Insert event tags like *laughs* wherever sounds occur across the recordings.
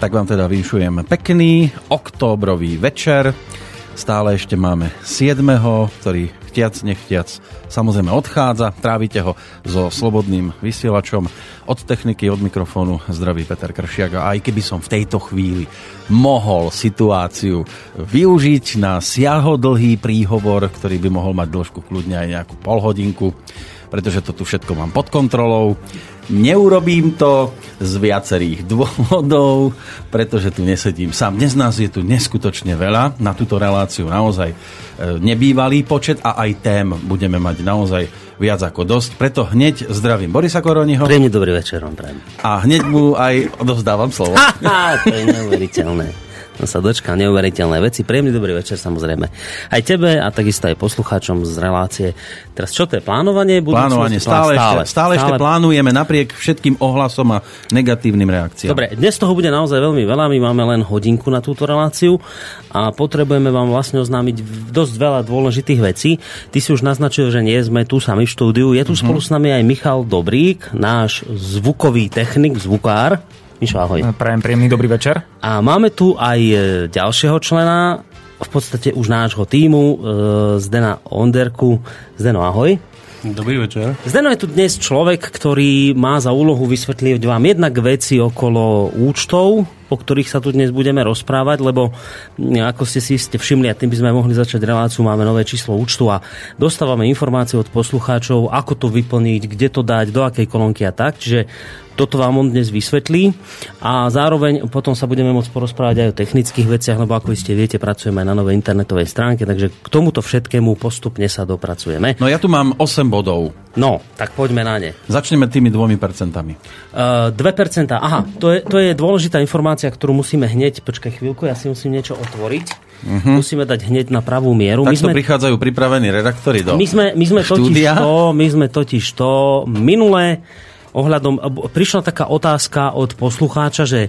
tak vám teda vyšujem pekný októbrový večer. Stále ešte máme 7., ktorý chtiac, nechtiac samozrejme odchádza. Trávite ho so slobodným vysielačom. Od techniky, od mikrofónu zdraví Peter Kršiak. A aj keby som v tejto chvíli mohol situáciu využiť na siahodlhý príhovor, ktorý by mohol mať dĺžku kľudne aj nejakú polhodinku, pretože to tu všetko mám pod kontrolou. Neurobím to z viacerých dôvodov, pretože tu nesedím sám. Dnes nás je tu neskutočne veľa na túto reláciu. Naozaj e, nebývalý počet a aj tém budeme mať naozaj viac ako dosť. Preto hneď zdravím Borisa Koroniho. Príjemný dobrý večer, on prajem. A hneď mu aj odovzdávam slovo. *laughs* to je neuveriteľné sa dočkal neuveriteľné veci. Príjemný dobrý večer samozrejme aj tebe a takisto aj poslucháčom z relácie. Teraz čo to je? Plánovanie? Plánovanie. Stále, stále, ešte, stále, stále ešte plánujeme napriek všetkým ohlasom a negatívnym reakciám. Dobre, dnes toho bude naozaj veľmi veľa. My máme len hodinku na túto reláciu a potrebujeme vám vlastne oznámiť dosť veľa dôležitých vecí. Ty si už naznačil, že nie sme tu sami v štúdiu. Je tu uh-huh. spolu s nami aj Michal Dobrík, náš zvukový technik, zvukár. Mišo, ahoj. Prajem príjemný dobrý večer. A máme tu aj e, ďalšieho člena, v podstate už nášho týmu, e, Zdena Onderku. Zdeno, ahoj. Dobrý večer. Zdeno je tu dnes človek, ktorý má za úlohu vysvetliť vám jednak veci okolo účtov, o ktorých sa tu dnes budeme rozprávať, lebo ako ste si ste všimli, a tým by sme mohli začať reláciu, máme nové číslo účtu a dostávame informácie od poslucháčov, ako to vyplniť, kde to dať, do akej kolónky a tak. Čiže toto vám on dnes vysvetlí a zároveň potom sa budeme môcť porozprávať aj o technických veciach, lebo ako ste viete, pracujeme aj na novej internetovej stránke, takže k tomuto všetkému postupne sa dopracujeme. No ja tu mám 8 bodov. No, tak poďme na ne. Začneme tými dvomi percentami. Uh, 2%, aha, to je, to je dôležitá informácia, ktorú musíme hneď, počkaj chvíľku, ja si musím niečo otvoriť. Uh-huh. Musíme dať hneď na pravú mieru. Tak my sme, prichádzajú pripravení redaktori do my sme, my sme totiž to, my sme totiž to minulé ohľadom, prišla taká otázka od poslucháča, že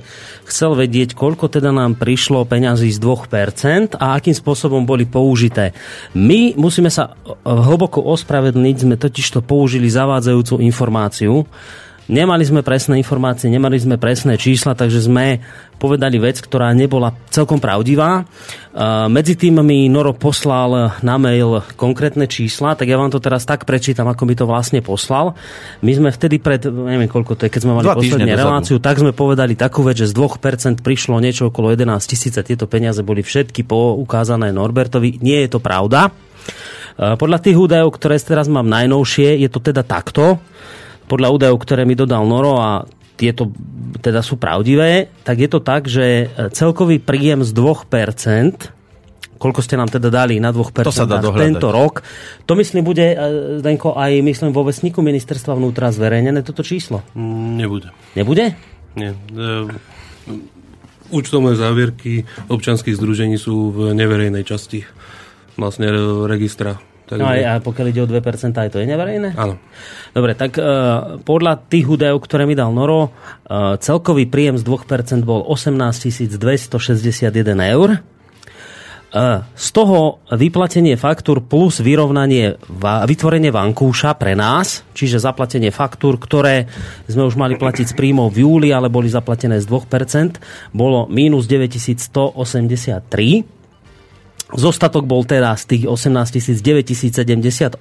chcel vedieť, koľko teda nám prišlo peňazí z 2% a akým spôsobom boli použité. My musíme sa hlboko ospravedlniť, sme totiž to použili zavádzajúcu informáciu, Nemali sme presné informácie, nemali sme presné čísla, takže sme povedali vec, ktorá nebola celkom pravdivá. Medzi tým mi Noro poslal na mail konkrétne čísla, tak ja vám to teraz tak prečítam, ako mi to vlastne poslal. My sme vtedy pred, neviem koľko to je, keď sme mali posledne reláciu, tak sme povedali takú vec, že z 2% prišlo niečo okolo 11 tisíc a tieto peniaze boli všetky poukázané Norbertovi. Nie je to pravda. Podľa tých údajov, ktoré teraz mám najnovšie, je to teda takto podľa údajov, ktoré mi dodal Noro a tieto teda sú pravdivé, tak je to tak, že e, celkový príjem z 2%, koľko ste nám teda dali na 2% to sa dá tento rok, to myslím bude, e, Zdenko, aj myslím vo vesníku ministerstva vnútra zverejnené toto číslo? Mm, nebude. Nebude? Nie. E, účtovné závierky občanských združení sú v neverejnej časti vlastne registra No aj, a pokiaľ ide o 2%, aj to je neverejné? Áno. Dobre, tak uh, podľa tých údajov, ktoré mi dal Noro, uh, celkový príjem z 2% bol 18 261 eur. Uh, z toho vyplatenie faktúr plus vyrovnanie, vytvorenie vankúša pre nás, čiže zaplatenie faktúr, ktoré sme už mali platiť z príjmov v júli, ale boli zaplatené z 2%, bolo mínus 9183 Zostatok bol teraz tých 18 9078.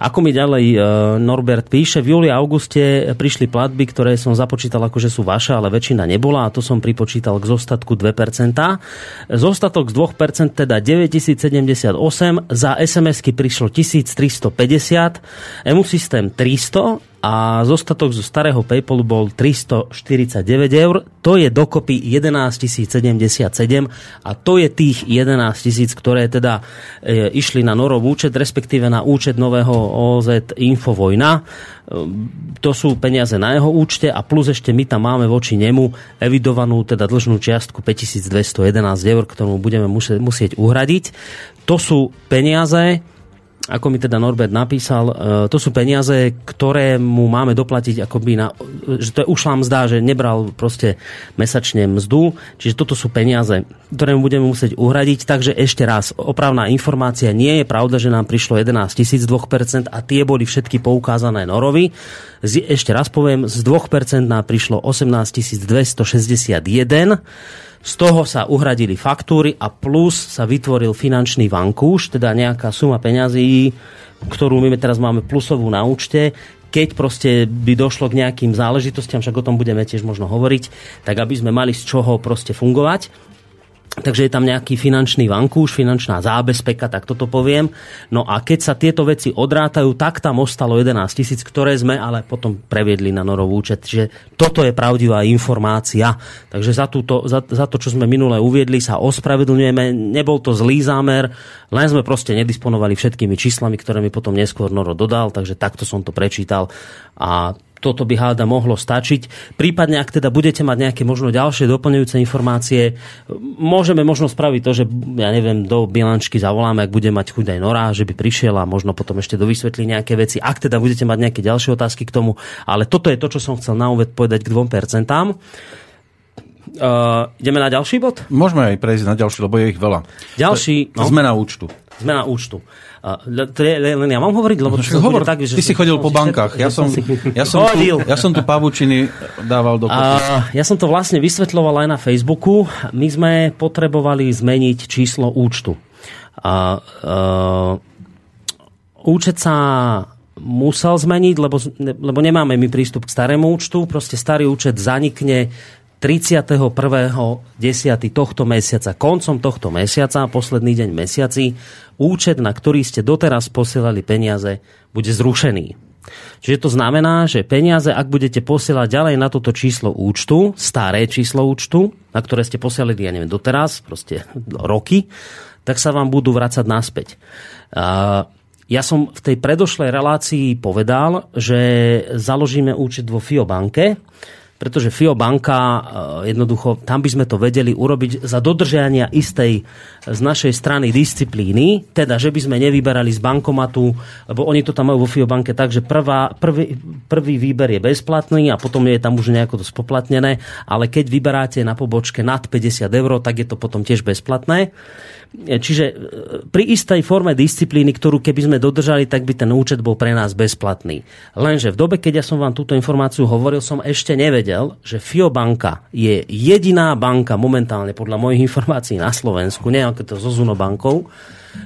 Ako mi ďalej e, Norbert píše, v júli a auguste prišli platby, ktoré som započítal ako, že sú vaše, ale väčšina nebola a to som pripočítal k zostatku 2%. Zostatok z 2% teda 9078, za SMS-ky prišlo 1350, EMU systém 300 a zostatok zo starého Paypalu bol 349 eur. To je dokopy 11 077 a to je tých 11 tisíc, ktoré teda e, išli na Norov účet, respektíve na účet nového OZ Infovojna. E, to sú peniaze na jeho účte a plus ešte my tam máme voči nemu evidovanú teda dlžnú čiastku 5211 eur, ktorú budeme musieť uhradiť. To sú peniaze, ako mi teda Norbert napísal, e, to sú peniaze, ktoré mu máme doplatiť akoby na, že to je ušlá mzda, že nebral proste mesačne mzdu, čiže toto sú peniaze, ktoré mu budeme musieť uhradiť, takže ešte raz, opravná informácia, nie je pravda, že nám prišlo 11 tisíc 2% a tie boli všetky poukázané Norovi. Ešte raz poviem, z 2% nám prišlo 18 261 z toho sa uhradili faktúry a plus sa vytvoril finančný vankúš, teda nejaká suma peňazí, ktorú my teraz máme plusovú na účte, keď proste by došlo k nejakým záležitostiam, však o tom budeme tiež možno hovoriť, tak aby sme mali z čoho proste fungovať. Takže je tam nejaký finančný vankúš, finančná zábezpeka, tak toto poviem. No a keď sa tieto veci odrátajú, tak tam ostalo 11 tisíc, ktoré sme ale potom previedli na norovú účet. Čiže toto je pravdivá informácia. Takže za, túto, za, za to, čo sme minule uviedli, sa ospravedlňujeme. Nebol to zlý zámer, len sme proste nedisponovali všetkými číslami, ktoré mi potom neskôr Noro dodal, takže takto som to prečítal. A toto by háda mohlo stačiť. Prípadne, ak teda budete mať nejaké možno ďalšie doplňujúce informácie, môžeme možno spraviť to, že ja neviem, do bilančky zavoláme, ak bude mať chuť aj Nora, že by prišiel a možno potom ešte dovysvetlí nejaké veci, ak teda budete mať nejaké ďalšie otázky k tomu. Ale toto je to, čo som chcel na úved povedať k 2%. Uh, ideme na ďalší bod? Môžeme aj prejsť na ďalší, lebo je ich veľa. Ďalší... No? Zmena účtu. Zmena účtu. Len ja mám hovoriť, lebo to hovor, tak, že... Ty si chodil po bankách, ja *laughs* som, ja, som tu, ja som tu pavučiny dával do a, Ja som to vlastne vysvetľoval aj na Facebooku. My sme potrebovali zmeniť číslo účtu. A, a, účet sa musel zmeniť, lebo, lebo nemáme my prístup k starému účtu. Proste starý účet zanikne 31.10. tohto mesiaca, koncom tohto mesiaca, posledný deň mesiaci, účet, na ktorý ste doteraz posielali peniaze, bude zrušený. Čiže to znamená, že peniaze, ak budete posielať ďalej na toto číslo účtu, staré číslo účtu, na ktoré ste posielali, ja neviem, doteraz, proste roky, tak sa vám budú vrácať naspäť. Ja som v tej predošlej relácii povedal, že založíme účet vo FIO banke, pretože FIO banka, e, jednoducho, tam by sme to vedeli urobiť za dodržania istej z našej strany disciplíny, teda, že by sme nevyberali z bankomatu, lebo oni to tam majú vo FIO banke tak, že prvá, prvý, prvý výber je bezplatný a potom je tam už nejako to spoplatnené, ale keď vyberáte na pobočke nad 50 eur, tak je to potom tiež bezplatné. Čiže e, pri istej forme disciplíny, ktorú keby sme dodržali, tak by ten účet bol pre nás bezplatný. Lenže v dobe, keď ja som vám túto informáciu hovoril, som ešte nevedel, že FIO banka je jediná banka momentálne podľa mojich informácií na Slovensku, nie ako to so Zuno bankou,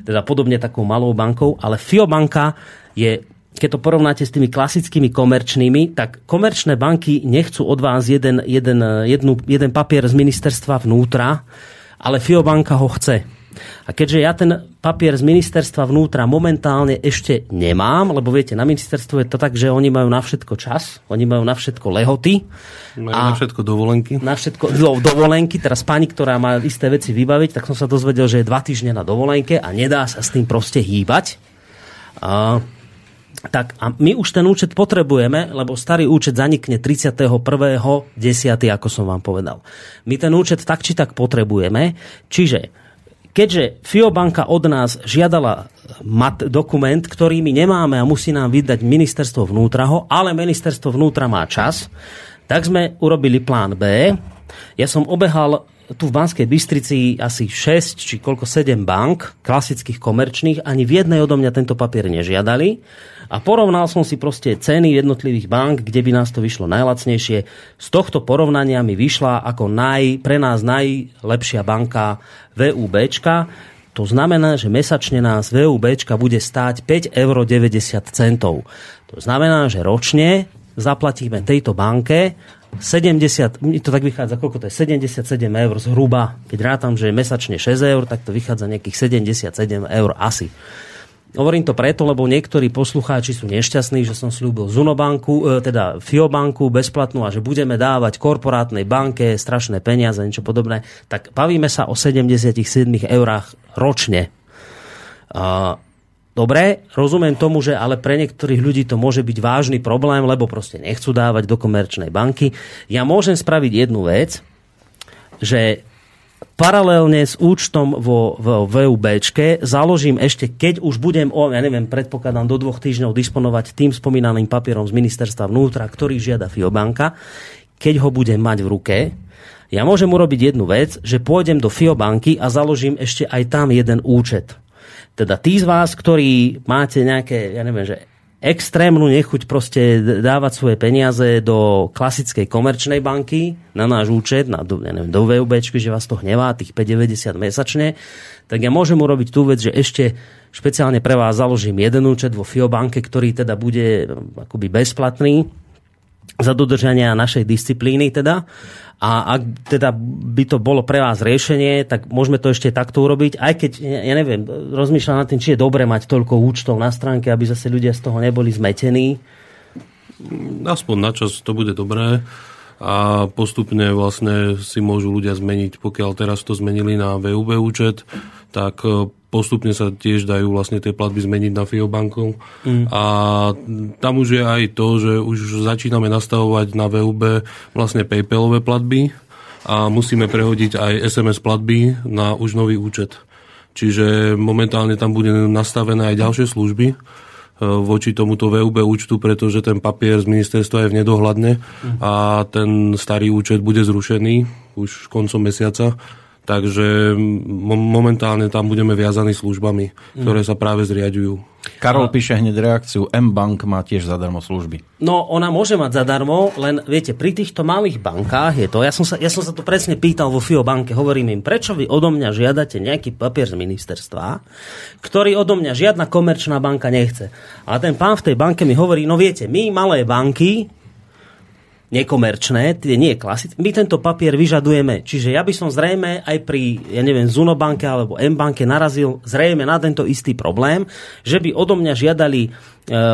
teda podobne takou malou bankou, ale FIO banka je keď to porovnáte s tými klasickými komerčnými, tak komerčné banky nechcú od vás jeden, jeden, jednu, jeden papier z ministerstva vnútra, ale FIO banka ho chce. A keďže ja ten papier z ministerstva vnútra momentálne ešte nemám, lebo viete, na ministerstvu je to tak, že oni majú na všetko čas, oni majú na všetko lehoty. Majú a na všetko dovolenky. Na všetko do, dovolenky. Teraz pani, ktorá má isté veci vybaviť, tak som sa dozvedel, že je dva týždne na dovolenke a nedá sa s tým proste hýbať. A, tak a my už ten účet potrebujeme, lebo starý účet zanikne 31.10., ako som vám povedal. My ten účet tak či tak potrebujeme, čiže keďže FIOBanka od nás žiadala mat, dokument, ktorý my nemáme a musí nám vydať ministerstvo vnútra ho, ale ministerstvo vnútra má čas, tak sme urobili plán B. Ja som obehal tu v Banskej Bystrici asi 6 či koľko 7 bank, klasických komerčných, ani v jednej odo mňa tento papier nežiadali. A porovnal som si proste ceny jednotlivých bank, kde by nás to vyšlo najlacnejšie. Z tohto porovnania mi vyšla ako naj, pre nás najlepšia banka VUB. To znamená, že mesačne nás VUB bude stáť 5,90 eur. To znamená, že ročne zaplatíme tejto banke 70, to tak vychádza, koľko to je? 77 eur zhruba. Keď rátam, že je mesačne 6 eur, tak to vychádza nejakých 77 eur asi. Hovorím to preto, lebo niektorí poslucháči sú nešťastní, že som slúbil Zunobanku, e, teda Fiobanku bezplatnú a že budeme dávať korporátnej banke strašné peniaze, niečo podobné. Tak bavíme sa o 77 eurách ročne. Dobre, rozumiem tomu, že ale pre niektorých ľudí to môže byť vážny problém, lebo proste nechcú dávať do komerčnej banky. Ja môžem spraviť jednu vec, že paralelne s účtom vo, vo VUBčke založím ešte, keď už budem, o, ja neviem, predpokladám do dvoch týždňov disponovať tým spomínaným papierom z ministerstva vnútra, ktorý žiada Fiobanka, keď ho budem mať v ruke, ja môžem urobiť jednu vec, že pôjdem do Fiobanky a založím ešte aj tam jeden účet. Teda tí z vás, ktorí máte nejaké, ja neviem, že extrémnu nechuť proste dávať svoje peniaze do klasickej komerčnej banky na náš účet, na, ja neviem, do VUB, že vás to hnevá, tých 5,90 mesačne, tak ja môžem urobiť tú vec, že ešte špeciálne pre vás založím jeden účet vo FIO banke, ktorý teda bude akoby bezplatný za dodržania našej disciplíny teda. A ak teda by to bolo pre vás riešenie, tak môžeme to ešte takto urobiť, aj keď, ja neviem, rozmýšľam nad tým, či je dobre mať toľko účtov na stránke, aby zase ľudia z toho neboli zmetení. Aspoň na čas to bude dobré. A postupne vlastne si môžu ľudia zmeniť, pokiaľ teraz to zmenili na VUB účet, tak postupne sa tiež dajú vlastne tie platby zmeniť na Fiobanku. Mm. A tam už je aj to, že už začíname nastavovať na VUB vlastne PayPalové platby a musíme prehodiť aj SMS platby na už nový účet. Čiže momentálne tam bude nastavené aj ďalšie služby e, voči tomuto VUB účtu, pretože ten papier z ministerstva je v nedohľadne mm. a ten starý účet bude zrušený už koncom mesiaca Takže momentálne tam budeme viazaní službami, ktoré sa práve zriadujú. Karol píše hneď reakciu, M-Bank má tiež zadarmo služby. No, ona môže mať zadarmo, len viete, pri týchto malých bankách je to, ja som sa, ja som sa to presne pýtal vo FIO banke, hovorím im, prečo vy odo mňa žiadate nejaký papier z ministerstva, ktorý odo mňa žiadna komerčná banka nechce. A ten pán v tej banke mi hovorí, no viete, my malé banky, nekomerčné, tie nie klasické. My tento papier vyžadujeme. Čiže ja by som zrejme aj pri, ja neviem, Zunobanke alebo M-banke narazil zrejme na tento istý problém, že by odo mňa žiadali e,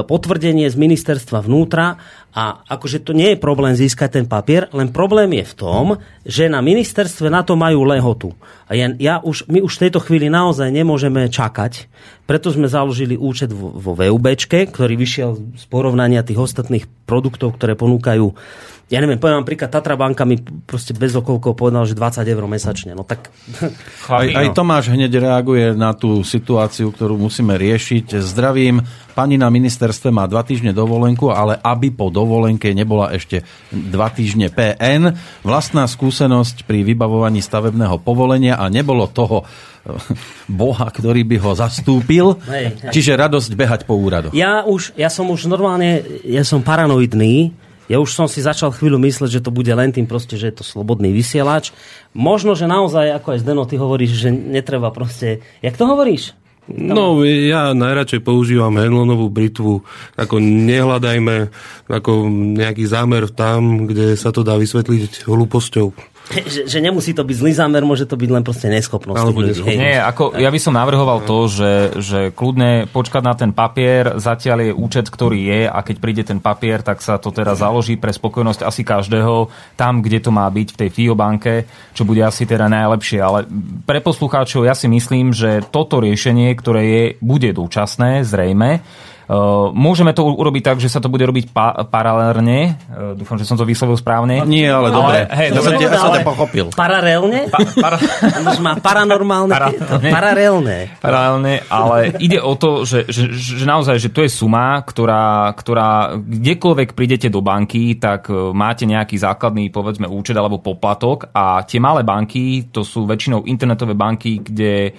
potvrdenie z ministerstva vnútra a akože to nie je problém získať ten papier, len problém je v tom, že na ministerstve na to majú lehotu. A ja, ja už, my už v tejto chvíli naozaj nemôžeme čakať, preto sme založili účet vo, vo VUBčke, ktorý vyšiel z porovnania tých ostatných produktov, ktoré ponúkajú ja neviem, poviem vám príklad, Tatra banka mi proste bez okolkov povedal, že 20 eur mesačne. No tak... Aj, aj Tomáš hneď reaguje na tú situáciu, ktorú musíme riešiť. Zdravím, pani na ministerstve má dva týždne dovolenku, ale aby po dovolenke nebola ešte dva týždne PN. Vlastná skúsenosť pri vybavovaní stavebného povolenia a nebolo toho boha, ktorý by ho zastúpil. Hej, hej. Čiže radosť behať po úradoch. Ja, už, ja som už normálne, ja som paranoidný, ja už som si začal chvíľu mysleť, že to bude len tým proste, že je to slobodný vysielač. Možno, že naozaj, ako aj Zdeno, ty hovoríš, že netreba proste... Jak to hovoríš? No, ja najradšej používam Henlonovú britvu. Ako nehľadajme ako nejaký zámer tam, kde sa to dá vysvetliť hlúposťou. *laughs* že, že nemusí to byť zlý zámer, môže to byť len proste neschopnosť. Alebo neschopnosť. Nie, ako, ja by som navrhoval to, že, že kľudne počkať na ten papier, zatiaľ je účet, ktorý je a keď príde ten papier, tak sa to teda založí pre spokojnosť asi každého tam, kde to má byť, v tej FIO banke, čo bude asi teda najlepšie. Ale pre poslucháčov ja si myslím, že toto riešenie, ktoré je, bude dočasné, zrejme, môžeme to urobiť tak, že sa to bude robiť pa- paralelne. Uh, dúfam, že som to vyslovil správne. Nie, ale dobre. Ale, hej, dobre. Ja som to pochopil. Paralelne? Pa, para... má paranormálne. Paralelne. Paralelne. Paralelne, ale ide o to, že, že, že naozaj, že to je suma, ktorá, ktorá kdekoľvek prídete do banky, tak e, máte nejaký základný, povedzme, účet alebo poplatok a tie malé banky, to sú väčšinou internetové banky, kde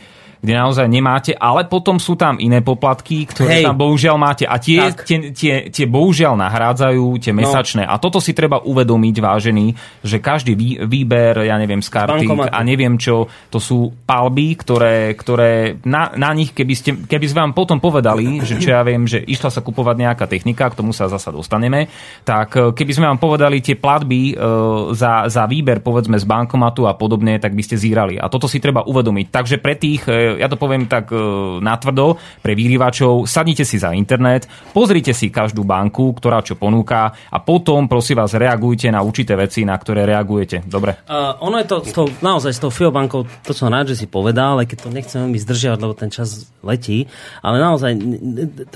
kde naozaj nemáte, ale potom sú tam iné poplatky, ktoré Hej. tam bohužiaľ máte a tie, tie, tie, tie bohužiaľ nahrádzajú tie no. mesačné. No. A toto si treba uvedomiť, vážený, že každý vý, výber, ja neviem, z karty a neviem čo, to sú palby, ktoré, ktoré na, na nich, keby, ste, keby sme vám potom povedali, že čo ja viem, že išla sa kupovať nejaká technika, k tomu sa zasa dostaneme, tak e, keby sme vám povedali tie platby e, za, za výber, povedzme, z bankomatu a podobne, tak by ste zírali. A toto si treba uvedomiť. Takže pre tých e, ja to poviem tak e, natvrdo pre vyhrývačov, sadnite si za internet, pozrite si každú banku, ktorá čo ponúka a potom prosím vás reagujte na určité veci, na ktoré reagujete. Dobre? Uh, ono je to s tou, naozaj s tou FIO-bankou, to som rád, že si povedal, aj keď to nechcem veľmi zdržiavať, lebo ten čas letí, ale naozaj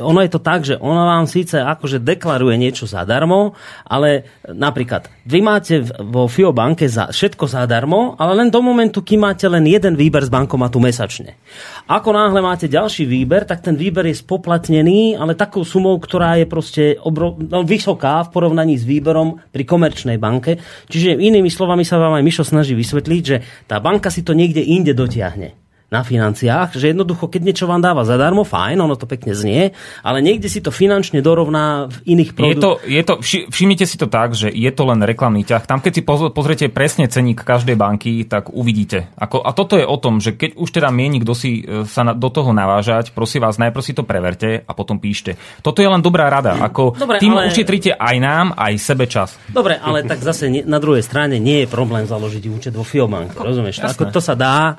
ono je to tak, že ona vám síce akože deklaruje niečo zadarmo, ale napríklad vy máte vo FIO banke za, všetko zadarmo, ale len do momentu, kým máte len jeden výber z bankomatu mesačne. Ako náhle máte ďalší výber, tak ten výber je spoplatnený, ale takou sumou, ktorá je proste obro, no, vysoká v porovnaní s výberom pri komerčnej banke. Čiže inými slovami sa vám aj Mišo snaží vysvetliť, že tá banka si to niekde inde dotiahne na financiách, že jednoducho, keď niečo vám dáva zadarmo, fajn, ono to pekne znie, ale niekde si to finančne dorovná v iných produktoch. Je to, je to, všimnite si to tak, že je to len reklamný ťah. Tam, keď si pozriete presne ceník každej banky, tak uvidíte. Ako, a toto je o tom, že keď už teda mieni kto si e, sa na, do toho navážať, prosím vás, najprv si to preverte a potom píšte. Toto je len dobrá rada. Ako Dobre, tým ale... ušetríte aj nám, aj sebe čas. Dobre, ale tak zase na druhej strane nie je problém založiť účet vo Fiobank. Rozumieš? Ako to sa dá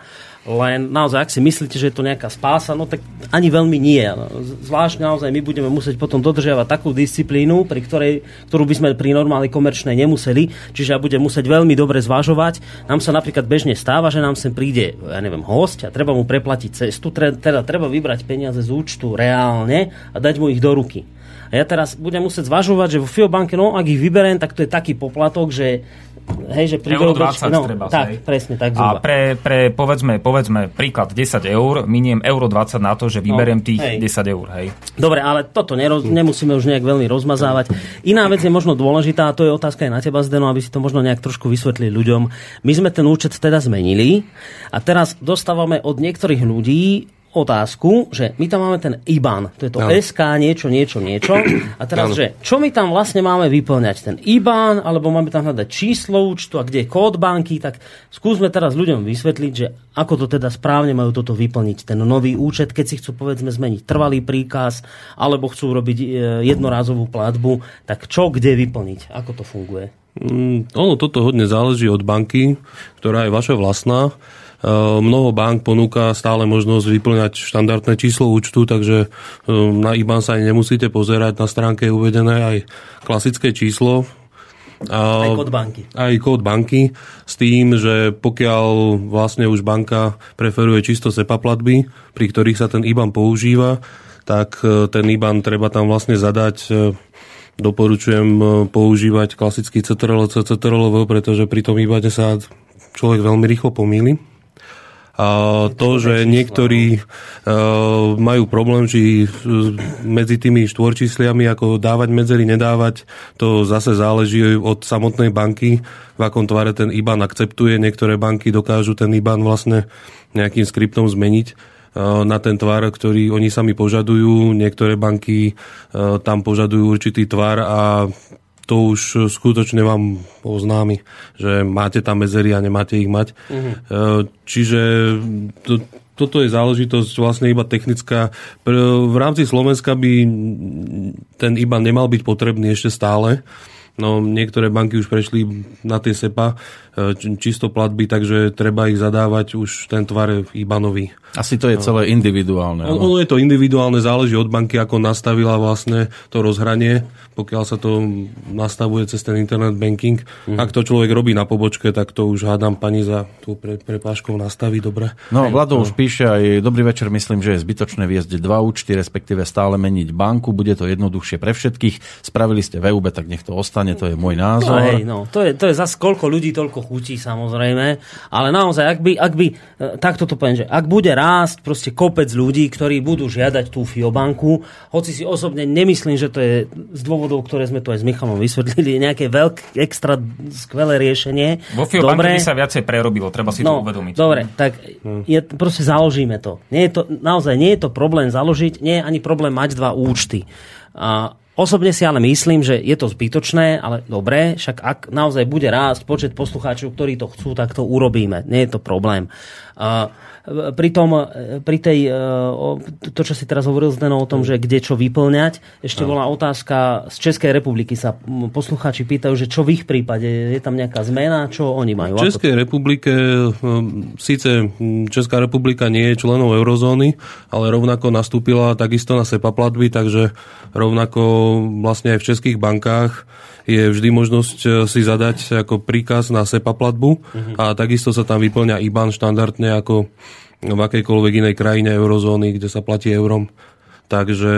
len naozaj, ak si myslíte, že je to nejaká spása, no tak ani veľmi nie. No, zvlášť naozaj my budeme musieť potom dodržiavať takú disciplínu, pri ktorej, ktorú by sme pri normálnej komerčnej nemuseli, čiže ja budem musieť veľmi dobre zvažovať. Nám sa napríklad bežne stáva, že nám sem príde, ja neviem, host a treba mu preplatiť cestu, teda treba vybrať peniaze z účtu reálne a dať mu ich do ruky. A ja teraz budem musieť zvažovať, že vo Fiobanke, no ak ich vyberiem, tak to je taký poplatok, že Hej, že pri Euro 20 no, treba, tak, hej. presne, tak zhruba. A pre, pre povedzme, povedzme, príklad 10 eur, miniem euro 20 na to, že vyberiem no, tých hej. 10 eur, hej. Dobre, ale toto neroz, nemusíme už nejak veľmi rozmazávať. Iná vec je možno dôležitá, a to je otázka aj na teba, Zdeno, aby si to možno nejak trošku vysvetlili ľuďom. My sme ten účet teda zmenili a teraz dostávame od niektorých ľudí otázku, že my tam máme ten IBAN, to je to no. SK, niečo, niečo, niečo. A teraz, no. že čo my tam vlastne máme vyplňať? Ten IBAN, alebo máme tam hľadať číslo účtu a kde je kód banky, tak skúsme teraz ľuďom vysvetliť, že ako to teda správne majú toto vyplniť, ten nový účet, keď si chcú povedzme zmeniť trvalý príkaz, alebo chcú robiť e, jednorázovú platbu, tak čo kde vyplniť? Ako to funguje? Mm, ono toto hodne záleží od banky, ktorá je vaša vlastná. Eh, mnoho bank ponúka stále možnosť vyplňať štandardné číslo účtu, takže eh, na IBAN sa ani nemusíte pozerať, na stránke je uvedené aj klasické číslo, aj kód banky. Aj kód banky s tým, že pokiaľ vlastne už banka preferuje čisto SEPA platby, pri ktorých sa ten IBAN používa, tak eh, ten IBAN treba tam vlastne zadať doporučujem používať klasický CTRL, CTRL, pretože pri tom IBANe sa človek veľmi rýchlo pomýli. A to, že niektorí majú problém, či medzi tými štvorčísliami, ako dávať medzery, nedávať, to zase záleží od samotnej banky, v akom tvare ten IBAN akceptuje. Niektoré banky dokážu ten IBAN vlastne nejakým skriptom zmeniť na ten tvar, ktorý oni sami požadujú. Niektoré banky tam požadujú určitý tvar a to už skutočne vám oznámi, že máte tam medzery a nemáte ich mať. Uh-huh. Čiže to, toto je záležitosť vlastne iba technická. V rámci Slovenska by ten IBAN nemal byť potrebný ešte stále. No, niektoré banky už prešli na tie SEPA e, čisto platby, takže treba ich zadávať už ten tvar IBANový. Asi to je celé individuálne. Ono je to individuálne, záleží od banky, ako nastavila vlastne to rozhranie pokiaľ sa to nastavuje cez ten internet banking. Mm. Ak to človek robí na pobočke, tak to už hádam pani za tú pre, prepáškou nastaví dobre. No, Vlado no. už píše aj dobrý večer, myslím, že je zbytočné viesť dva účty, respektíve stále meniť banku, bude to jednoduchšie pre všetkých. Spravili ste VUB, tak nech to ostane, to je môj názor. No, hej, no, to je, to je zase koľko ľudí, toľko chutí samozrejme, ale naozaj, ak by, ak by e, takto to poviem, že ak bude rásť proste kopec ľudí, ktorí budú žiadať tú FIObanku, hoci si osobne nemyslím, že to je z dôvodov, ktoré sme tu aj s Michalom vysvetlili, nejaké veľké, extra skvelé riešenie. Vo FIO dobre, by sa viacej prerobilo, treba si no, to uvedomiť. Dobre, tak je, proste založíme to. Nie je to. Naozaj nie je to problém založiť, nie je ani problém mať dva účty. A Osobne si ale myslím, že je to zbytočné, ale dobre, však ak naozaj bude rásť počet poslucháčov, ktorí to chcú, tak to urobíme. Nie je to problém. Uh, pri, tom, pri tej, to, čo si teraz hovoril s Denou o tom, že kde čo vyplňať, ešte bola otázka z Českej republiky sa poslucháči pýtajú, že čo v ich prípade, je tam nejaká zmena, čo oni majú? V Českej republike síce Česká republika nie je členom eurozóny, ale rovnako nastúpila takisto na SEPA platby, takže rovnako vlastne aj v českých bankách je vždy možnosť e, si zadať ako príkaz na SEPA platbu uh-huh. a takisto sa tam vyplňa IBAN štandardne ako v akejkoľvek inej krajine eurozóny, kde sa platí eurom. Takže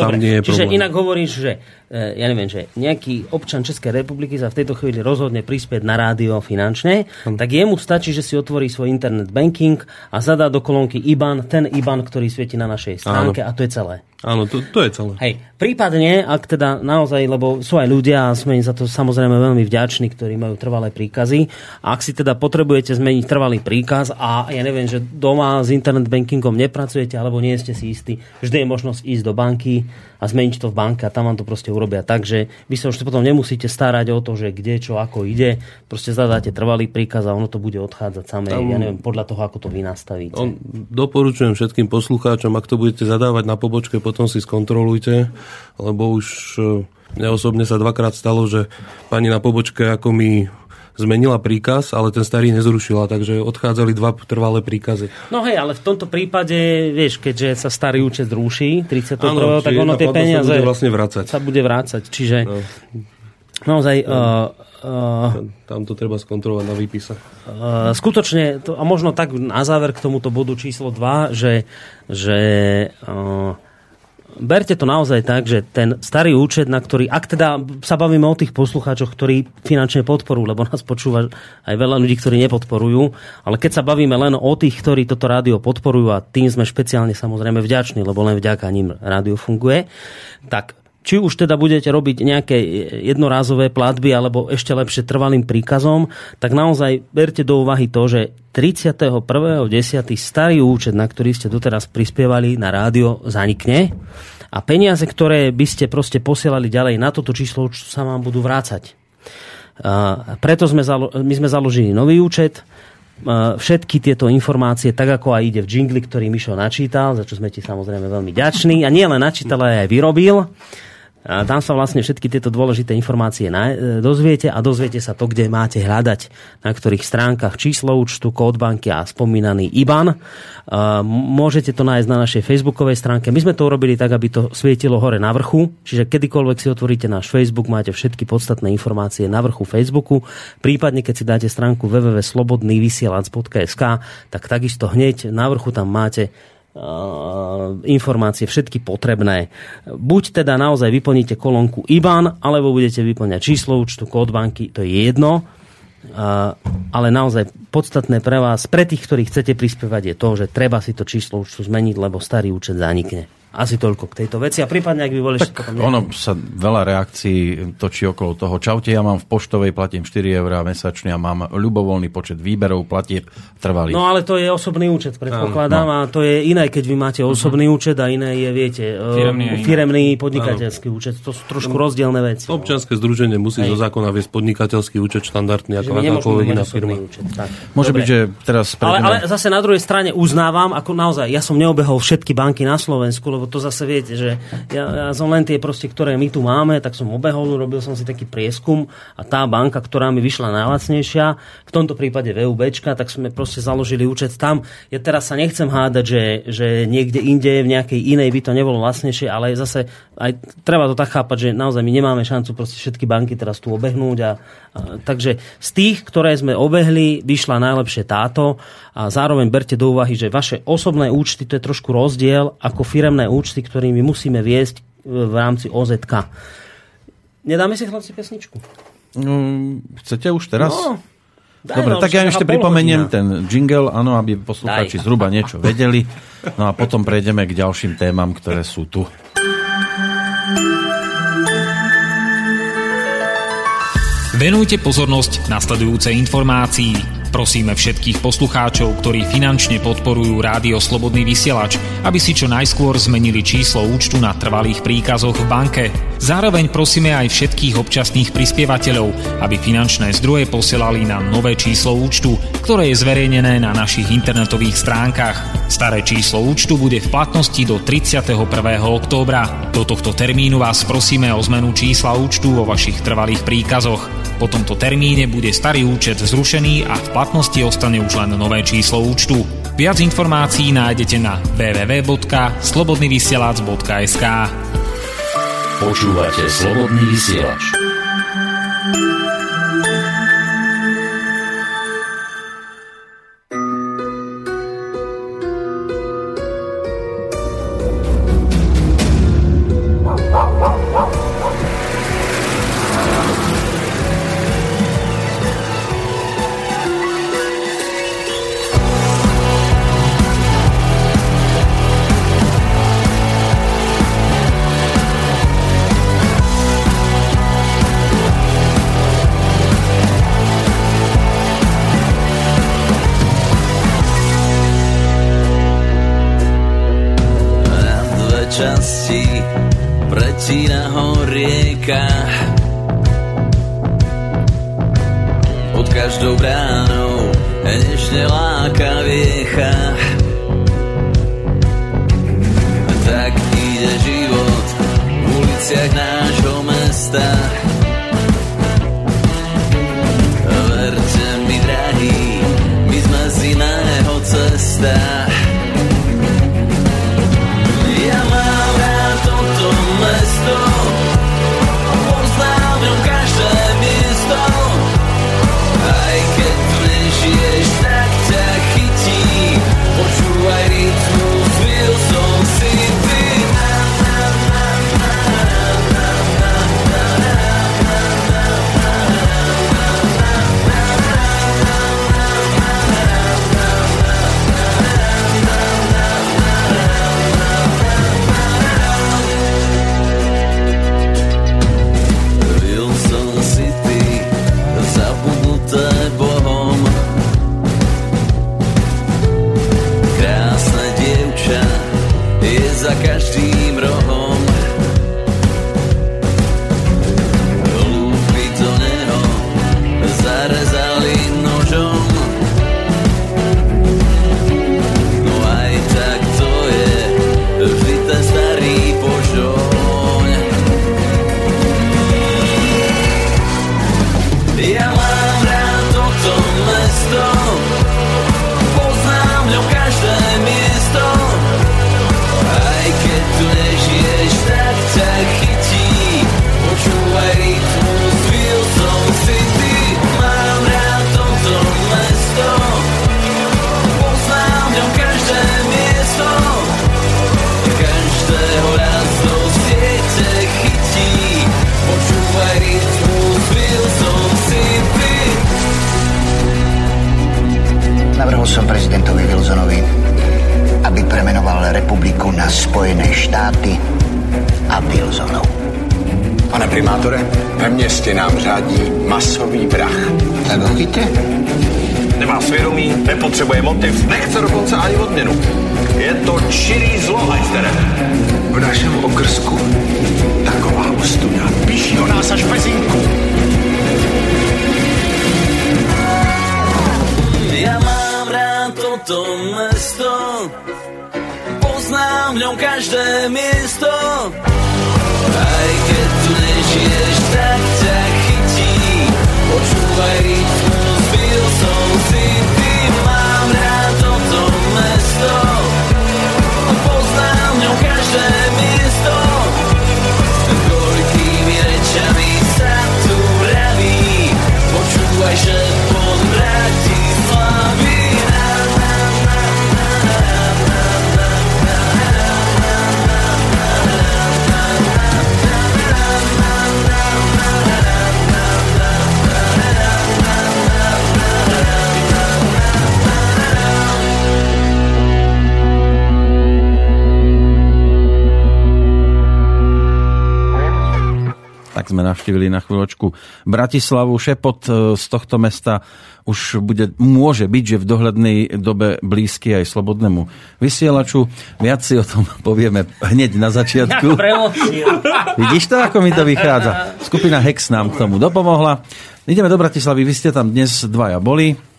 tam Dobre, nie je čiže problém. inak hovoríš, že e, ja neviem, že nejaký občan Českej republiky sa v tejto chvíli rozhodne prispieť na rádio finančne, hm. tak jemu stačí, že si otvorí svoj internet banking a zadá do kolónky IBAN, ten IBAN, ktorý svieti na našej stránke Áno. a to je celé. Áno, to, to je celé. Hej, prípadne, ak teda naozaj, lebo sú aj ľudia a sme im za to samozrejme veľmi vďační, ktorí majú trvalé príkazy. Ak si teda potrebujete zmeniť trvalý príkaz a ja neviem, že doma s internet bankingom nepracujete alebo nie ste si istí, vždy je možnosť ísť do banky a zmeniť to v banke a tam vám to proste urobia tak, že vy sa už potom nemusíte starať o to, že kde, čo, ako ide. Proste zadáte trvalý príkaz a ono to bude odchádzať samé, tam, ja neviem, podľa toho, ako to vy nastavíte. On, doporučujem všetkým poslucháčom, ak to budete zadávať na pobočke, potom si skontrolujte, lebo už e, mne osobne sa dvakrát stalo, že pani na pobočke ako mi zmenila príkaz, ale ten starý nezrušila, takže odchádzali dva trvalé príkazy. No hej, ale v tomto prípade, vieš, keďže sa starý účet zruší 31. Ano, tak ono tie peniaze sa bude vlastne vrácať. Sa bude vrácať, čiže no. naozaj... No. Uh, tam to treba skontrolovať na výpise. Uh, skutočne, to, a možno tak na záver k tomuto bodu číslo 2, že, že uh, berte to naozaj tak, že ten starý účet, na ktorý, ak teda sa bavíme o tých poslucháčoch, ktorí finančne podporujú, lebo nás počúva aj veľa ľudí, ktorí nepodporujú, ale keď sa bavíme len o tých, ktorí toto rádio podporujú a tým sme špeciálne samozrejme vďační, lebo len vďaka ním rádio funguje, tak či už teda budete robiť nejaké jednorázové platby alebo ešte lepšie trvalým príkazom, tak naozaj berte do úvahy to, že 31.10. starý účet, na ktorý ste doteraz prispievali na rádio, zanikne a peniaze, ktoré by ste proste posielali ďalej na toto číslo, sa vám budú vrácať. Preto sme, my sme založili nový účet, všetky tieto informácie, tak ako aj ide v džingli, ktorý Mišo načítal, za čo sme ti samozrejme veľmi ďační. A nie len načítal, ale aj vyrobil. A tam sa vlastne všetky tieto dôležité informácie dozviete a dozviete sa to, kde máte hľadať, na ktorých stránkach číslo účtu, kód banky a spomínaný IBAN. Môžete to nájsť na našej facebookovej stránke. My sme to urobili tak, aby to svietilo hore na vrchu, čiže kedykoľvek si otvoríte náš Facebook, máte všetky podstatné informácie na vrchu Facebooku. Prípadne, keď si dáte stránku www.slobodnyvysielac.sk, tak takisto hneď na vrchu tam máte informácie všetky potrebné. Buď teda naozaj vyplníte kolónku IBAN, alebo budete vyplňať číslo účtu, kód banky, to je jedno. Ale naozaj podstatné pre vás, pre tých, ktorí chcete prispievať, je to, že treba si to číslo účtu zmeniť, lebo starý účet zanikne. Asi toľko k tejto veci. A prípadne, ak by boli tak potom ono sa veľa reakcií točí okolo toho. Čaute, ja mám v poštovej, platím 4 eurá mesačne a mám ľubovoľný počet výberov, platieb trvalý. No ale to je osobný účet, predpokladám. No. A to je iné, keď vy máte osobný uh-huh. účet a iné je, viete, e, firemný, firemný podnikateľský no. účet. To sú trošku rozdielne veci. Občianske združenie musí Hej. zo zákona viesť podnikateľský účet štandardný, ako akákoľvek iná firma. Účet, tak. Môže Dobre. byť, že teraz... Ale, ale zase na druhej strane uznávam, ako naozaj, ja som neobehol všetky banky na Slovensku, lebo to zase viete, že ja, ja som len tie proste, ktoré my tu máme, tak som obehol, robil som si taký prieskum a tá banka, ktorá mi vyšla najlacnejšia, v tomto prípade VUBčka, tak sme proste založili účet tam. Ja teraz sa nechcem hádať, že, že niekde inde, v nejakej inej by to nebolo lacnejšie, ale zase aj treba to tak chápať, že naozaj my nemáme šancu proste všetky banky teraz tu obehnúť a, a takže z tých, ktoré sme obehli, vyšla najlepšie táto a zároveň berte do úvahy, že vaše osobné účty to je trošku rozdiel ako firemné účty, ktorými musíme viesť v rámci OZK. Nedáme si chlapci pesničku? No, chcete už teraz? No, daj, Dobre, no, tak ja ešte pripomeniem ten jingle, áno, aby poslucháči zhruba niečo vedeli. No a potom prejdeme k ďalším témam, ktoré sú tu. Venujte pozornosť nasledujúcej informácii. Prosíme všetkých poslucháčov, ktorí finančne podporujú rádio Slobodný vysielač, aby si čo najskôr zmenili číslo účtu na trvalých príkazoch v banke. Zároveň prosíme aj všetkých občasných prispievateľov, aby finančné zdroje posielali na nové číslo účtu, ktoré je zverejnené na našich internetových stránkach. Staré číslo účtu bude v platnosti do 31. októbra. Do tohto termínu vás prosíme o zmenu čísla účtu vo vašich trvalých príkazoch. Po tomto termíne bude starý účet zrušený a v platnosti ostane už len nové číslo účtu. Viac informácií nájdete na www.slobodnyvysielac.sk Počúvate Slobodný vysielač. cestě nám řádí masový brach. Tak ho chytě. Nemá svědomí, nepotřebuje motiv, nechce dokonce ani odměnu. Je to čirý zlo, Eistere. V našem okrsku taková ostuda. Píší o nás až pezinku. Ja mám rád toto mesto, poznám v ňom každé miesto. wait sme navštívili na chvíľočku Bratislavu. Šepot e, z tohto mesta už bude, môže byť, že v dohľadnej dobe blízky aj slobodnému vysielaču. Viac si o tom *laughs* povieme hneď na začiatku. *laughs* Vidíš to, ako mi to vychádza? Skupina Hex nám k tomu dopomohla. Ideme do Bratislavy, vy ste tam dnes dvaja boli.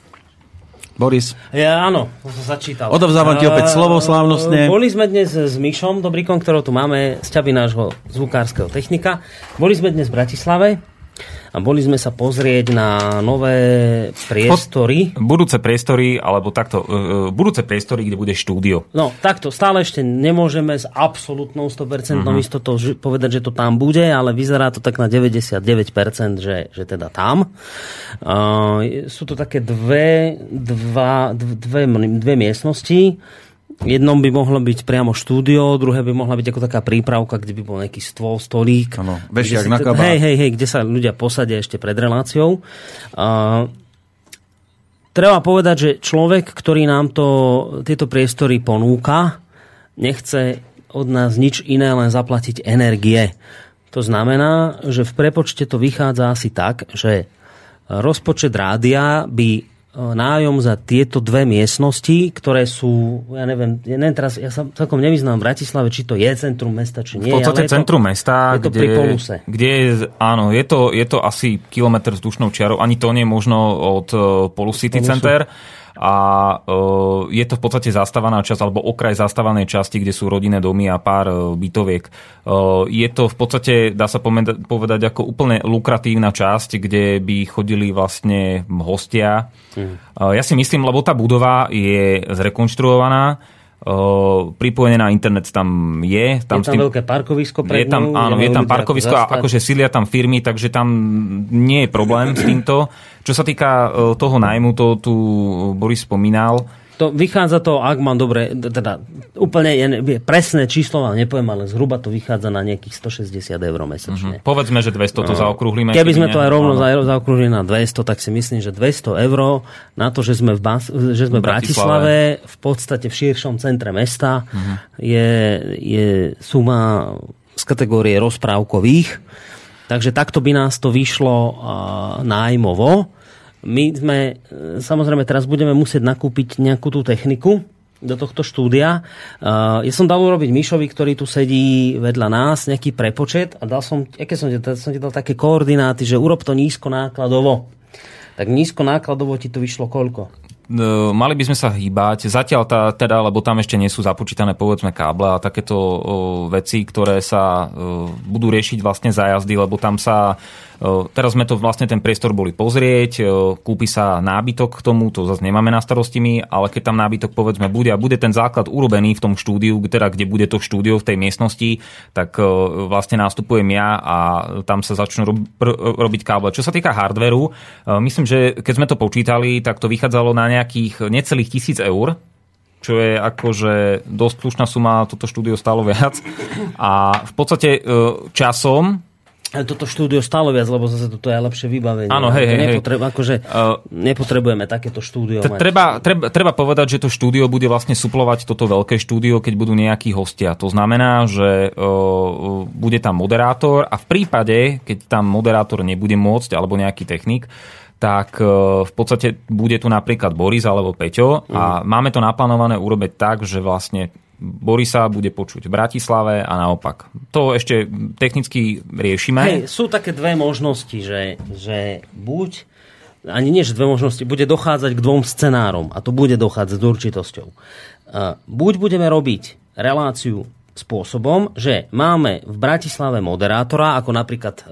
Boris. Ja, áno, to som začítal. Odovzávam ti opäť slovo slávnostne. Boli sme dnes s Myšom Dobrikom, ktorého tu máme z ťaby nášho zvukárskeho technika. Boli sme dnes v Bratislave a boli sme sa pozrieť na nové priestory. Budúce priestory, alebo takto, uh, budúce priestory, kde bude štúdio. No, takto, stále ešte nemôžeme s absolútnou 100% uh-huh. istotou povedať, že to tam bude, ale vyzerá to tak na 99%, že, že teda tam. Uh, sú to také dve, dva, dve, dve miestnosti jednom by mohlo byť priamo štúdio, druhé by mohla byť ako taká prípravka, kde by bol nejaký stôl, stolík. Áno, vešiak na kabát. Hej, hej, hej, kde sa ľudia posadia ešte pred reláciou. Uh, treba povedať, že človek, ktorý nám to, tieto priestory ponúka, nechce od nás nič iné, len zaplatiť energie. To znamená, že v prepočte to vychádza asi tak, že rozpočet rádia by nájom za tieto dve miestnosti, ktoré sú, ja neviem, ja, neviem teraz, ja sa celkom nevyznám v Bratislave, či to je centrum mesta, či nie. V podstate centrum to, mesta, je to kde, pri Poluse. kde je, áno, je to, je to asi kilometr vzdušnou čiarou, ani to nie je možno od uh, Polus City Polusu. Center a uh, je to v podstate zastávaná časť alebo okraj zastávanej časti, kde sú rodinné domy a pár uh, bytoviek. Uh, je to v podstate, dá sa povedať, ako úplne lukratívna časť, kde by chodili vlastne hostia. Uh, ja si myslím, lebo tá budova je zrekonštruovaná, pripojené na internet tam je. Tam je tam tým, veľké parkovisko pred je tam, ňou, Áno, je tam parkovisko a akože sília tam firmy, takže tam nie je problém s týmto. *clears throat* Čo sa týka toho nájmu, to tu Boris spomínal, to vychádza to, ak mám dobre, teda úplne je, presné číslo vám nepoviem, ale zhruba to vychádza na nejakých 160 eur mesačne. Uh-huh. Povedzme, že 200 to no. zaokrúhlime. Keby sme to aj rovno no. zaokrúhlili na 200, tak si myslím, že 200 eur na to, že sme v, Bas- že sme v Bratislave, v podstate v širšom centre mesta, uh-huh. je, je suma z kategórie rozprávkových. Takže takto by nás to vyšlo nájmovo my sme, e, samozrejme teraz budeme musieť nakúpiť nejakú tú techniku do tohto štúdia. Uh, ja som dal urobiť Mišovi, ktorý tu sedí vedľa nás, nejaký prepočet a dal som, aké som, som ti dal také koordináty, že urob to nízko nákladovo. Tak nízko nákladovo ti to vyšlo koľko? No, mali by sme sa hýbať. Zatiaľ tá, teda, lebo tam ešte nie sú započítané povedzme káble a takéto o, veci, ktoré sa o, budú riešiť vlastne zájazdy, lebo tam sa Teraz sme to vlastne ten priestor boli pozrieť, kúpi sa nábytok k tomu, to zase nemáme na starosti my, ale keď tam nábytok povedzme bude a bude ten základ urobený v tom štúdiu, teda kde bude to štúdio v tej miestnosti, tak vlastne nástupujem ja a tam sa začnú robiť káble. Čo sa týka hardveru, myslím, že keď sme to počítali, tak to vychádzalo na nejakých necelých tisíc eur, čo je akože dosť slušná suma, toto štúdio stálo viac. A v podstate časom toto štúdio stále viac, lebo zase toto je lepšie vybavenie. Áno, hej, hej, nepotreb, akože uh, nepotrebujeme takéto štúdio. T- treba, treba, treba povedať, že to štúdio bude vlastne suplovať toto veľké štúdio, keď budú nejakí hostia. To znamená, že uh, bude tam moderátor a v prípade, keď tam moderátor nebude môcť, alebo nejaký technik, tak uh, v podstate bude tu napríklad Boris alebo Peťo a mm. máme to naplánované urobiť tak, že vlastne Borisa bude počuť v Bratislave a naopak. To ešte technicky riešime. Hej, sú také dve možnosti, že, že buď ani nie, že dve možnosti, bude dochádzať k dvom scenárom a to bude dochádzať s určitosťou. Buď budeme robiť reláciu spôsobom, že máme v Bratislave moderátora, ako napríklad uh,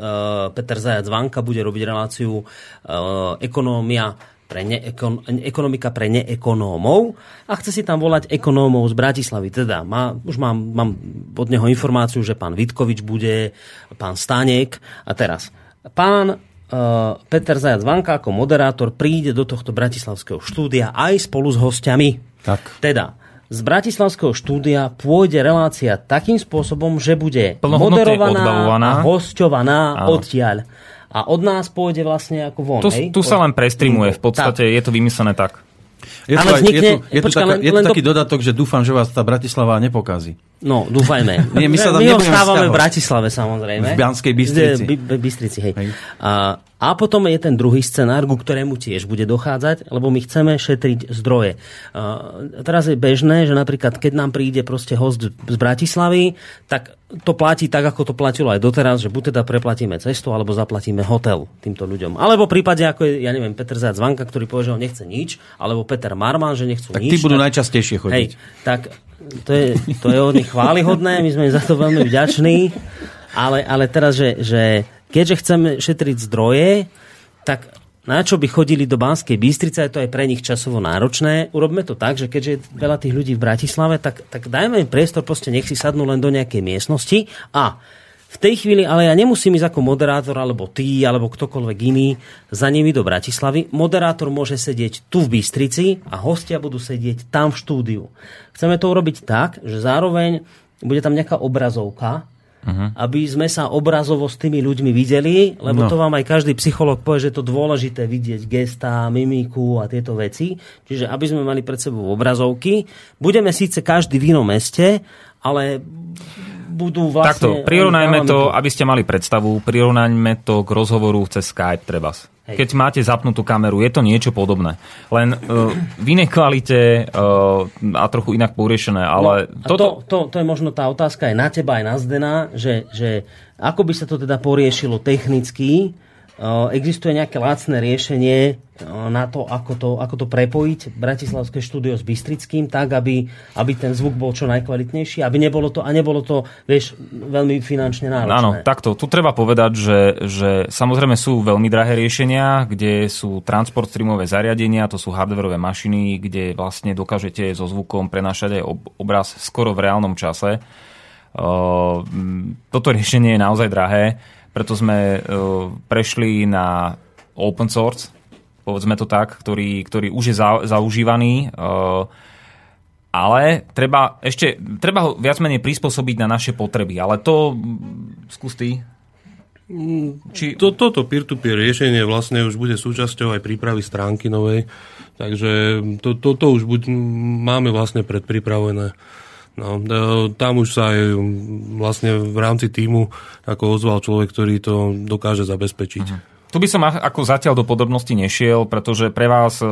Peter Zajac Vanka bude robiť reláciu uh, Ekonómia pre neekon, ekonomika pre neekonómov a chce si tam volať ekonómov z Bratislavy. Teda má, už mám, mám od neho informáciu, že pán Vitkovič bude, pán Stanek a teraz pán uh, Peter Zajac Vanka ako moderátor príde do tohto bratislavského štúdia aj spolu s hostiami. Tak. Teda z Bratislavského štúdia pôjde relácia takým spôsobom, že bude moderovaná a hosťovaná odtiaľ a od nás pôjde vlastne ako von. Tu, hej? tu sa len prestreamuje, v podstate tak. je to vymyslené tak. Je, to, aj, vznikne, je, tu, je, počka, tu taká, len, je tu taký to... dodatok, že dúfam, že vás tá Bratislava nepokazí. No, dúfajme. *laughs* Nie, my sa tam my ho nebudeme stávame v. Bratislave, samozrejme. V Banskej Bystrici. By, by, Bystrici, hej. A, a potom je ten druhý scenár, ku ktorému tiež bude dochádzať, lebo my chceme šetriť zdroje. A, teraz je bežné, že napríklad, keď nám príde proste host z Bratislavy, tak to platí tak, ako to platilo aj doteraz, že buď teda preplatíme cestu, alebo zaplatíme hotel týmto ľuďom. Alebo v prípade, ako je, ja neviem, Peter Zajac Vanka, ktorý povie, že on nechce nič, alebo Peter Marman, že nechcú Tak nič. tí budú najčastejšie chodiť. Hej, tak to je, to je od nich chválihodné, my sme za to veľmi vďační, ale, ale teraz, že, že keďže chceme šetriť zdroje, tak na čo by chodili do Banskej Bystrice, je to aj pre nich časovo náročné. Urobme to tak, že keďže je veľa tých ľudí v Bratislave, tak, tak dajme im priestor, proste nech si sadnú len do nejakej miestnosti a v tej chvíli, ale ja nemusím ísť ako moderátor, alebo ty, alebo ktokoľvek iný za nimi do Bratislavy. Moderátor môže sedieť tu v Bystrici a hostia budú sedieť tam v štúdiu. Chceme to urobiť tak, že zároveň bude tam nejaká obrazovka, Uh-huh. aby sme sa obrazovo s tými ľuďmi videli, lebo No. to vám aj každý psychológ povie, že je to dôležité vidieť gesta, mimiku a tieto veci. Čiže aby sme mali pred sebou obrazovky. Budeme síce každý v inom meste, ale budú vlastne... Takto, prirovnajme to, aby ste mali predstavu, prirovnajme to k rozhovoru cez Skype trebas. Hej. Keď máte zapnutú kameru, je to niečo podobné. Len uh, v inej kvalite uh, a trochu inak poriešené, ale no, toto... to, to, to je možno tá otázka aj na teba, aj na Zdena, že, že ako by sa to teda poriešilo technicky, Existuje nejaké lacné riešenie na to ako, to, ako to prepojiť Bratislavské štúdio s Bystrickým, tak, aby, aby ten zvuk bol čo najkvalitnejší, aby nebolo to, a nebolo to, vieš, veľmi finančne náročné. Áno, takto. Tu treba povedať, že, že samozrejme sú veľmi drahé riešenia, kde sú transport streamové zariadenia, to sú hardwareové mašiny, kde vlastne dokážete so zvukom prenášať aj ob- obraz skoro v reálnom čase. Toto riešenie je naozaj drahé, preto sme uh, prešli na open source, povedzme to tak, ktorý, ktorý už je za, zaužívaný. Uh, ale treba ešte, treba ho viac menej prispôsobiť na naše potreby. Ale to skús ty. Či, To, toto peer-to-peer riešenie vlastne už bude súčasťou aj prípravy stránky novej, takže to, toto už buď, máme vlastne predpripravené. No, e, tam už sa aj vlastne v rámci týmu ako ozval človek, ktorý to dokáže zabezpečiť. Tu by som ako zatiaľ do podrobností nešiel, pretože pre vás, e,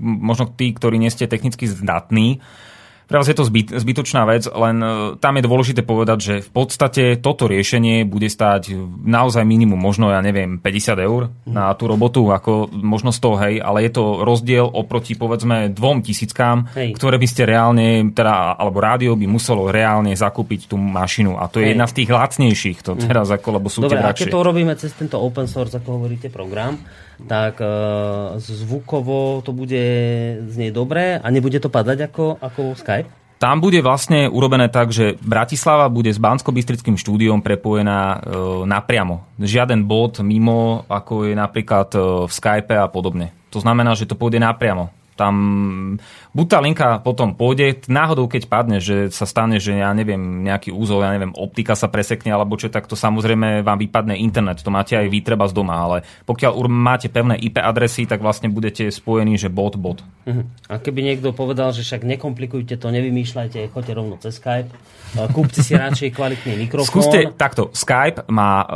možno tí, ktorí nie ste technicky zdatní, pre vás je to zbyt, zbytočná vec, len e, tam je dôležité povedať, že v podstate toto riešenie bude stáť naozaj minimum, možno, ja neviem, 50 eur na tú robotu, ako možno 100, hej, ale je to rozdiel oproti, povedzme, dvom tisíckám, Hej. ktoré by ste reálne, teda, alebo rádio by muselo reálne zakúpiť tú mašinu. A to je Hej. jedna z tých lacnejších, to teraz ako, lebo sú Dobre, tie a keď to robíme cez tento open source, ako hovoríte, program, tak e, zvukovo to bude znieť dobré a nebude to padať ako, ako Skype? Tam bude vlastne urobené tak, že Bratislava bude s bansko bystrickým štúdiom prepojená e, napriamo. Žiaden bod mimo, ako je napríklad e, v Skype a podobne. To znamená, že to pôjde napriamo. Tam buď tá linka potom pôjde, náhodou keď padne, že sa stane, že ja neviem, nejaký úzol, ja neviem, optika sa presekne alebo čo, tak to samozrejme vám vypadne internet. To máte aj vy treba z doma, ale pokiaľ máte pevné IP adresy, tak vlastne budete spojení, že bod, bod. Uh-huh. A keby niekto povedal, že však nekomplikujte to, nevymýšľajte, choďte rovno cez Skype, e, kúpte si radšej kvalitný mikrofón. Skúste takto. Skype má e,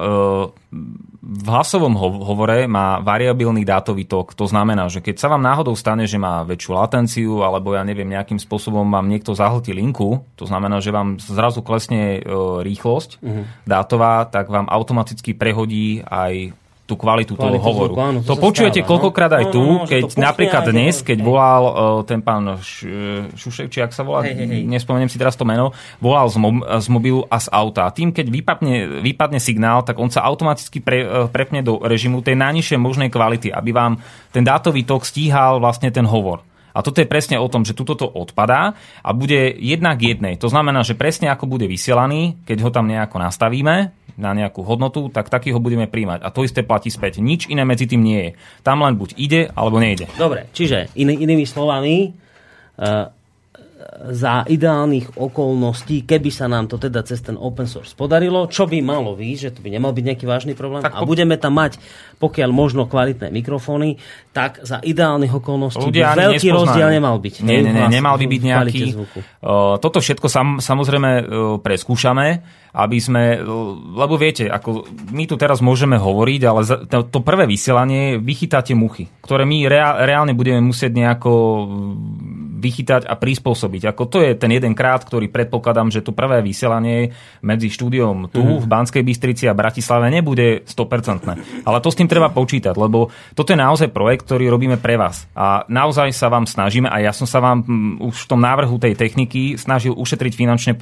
v hlasovom ho- hovore má variabilný dátový tok. To znamená, že keď sa vám náhodou stane, že má väčšiu latenciu, alebo ja neviem, nejakým spôsobom vám niekto zahltí linku, to znamená, že vám zrazu klesne e, rýchlosť Mhm. dátová, tak vám automaticky prehodí aj tú kvalitu, toho hovoru. zvuku, áno, to to počujete stáva, no. koľkokrát aj No, tu, no, no, keď napríklad aj dnes, keď hej. volal e, ten pán Š- Šušek, či ak sa volá, Hej, hej, hej. nespomeniem si teraz to meno, volal z, mob- z mobilu a z auta. A tým, keď vypadne, vypadne signál, tak on sa automaticky pre, e, prepne do režimu tej najnižšej možnej kvality, aby vám ten dátový tok stíhal vlastne ten hovor. A toto je presne o tom, že tuto to odpadá a bude jedna k jednej. To znamená, že presne ako bude vysielaný, keď ho tam nejako nastavíme na nejakú hodnotu, tak taký ho budeme príjmať. A to isté platí späť. Nič iné medzi tým nie je. Tam len buď ide, alebo nejde. Dobre, čiže iný, inými slovami, uh, za ideálnych okolností, keby sa nám to teda cez ten open source podarilo, čo by malo byť, že to by nemal byť nejaký vážny problém tak, a budeme tam mať, pokiaľ možno kvalitné mikrofóny, tak za ideálnych okolností by veľký rozdiel nemal byť. Nie, nie, nie, nemal by byť nejaký. Toto všetko sam, samozrejme preskúšame, aby sme, lebo viete, ako my tu teraz môžeme hovoriť, ale to, to prvé vysielanie vychytáte muchy, ktoré my reálne budeme musieť nejako vychytať a prispôsobiť. Ako to je ten jeden krát, ktorý predpokladám, že to prvé vysielanie medzi štúdiom tu mm. v Banskej Bystrici a Bratislave nebude 100%. Ale to s tým treba počítať, lebo toto je naozaj projekt, ktorý robíme pre vás. A naozaj sa vám snažíme, a ja som sa vám už v tom návrhu tej techniky snažil ušetriť finančné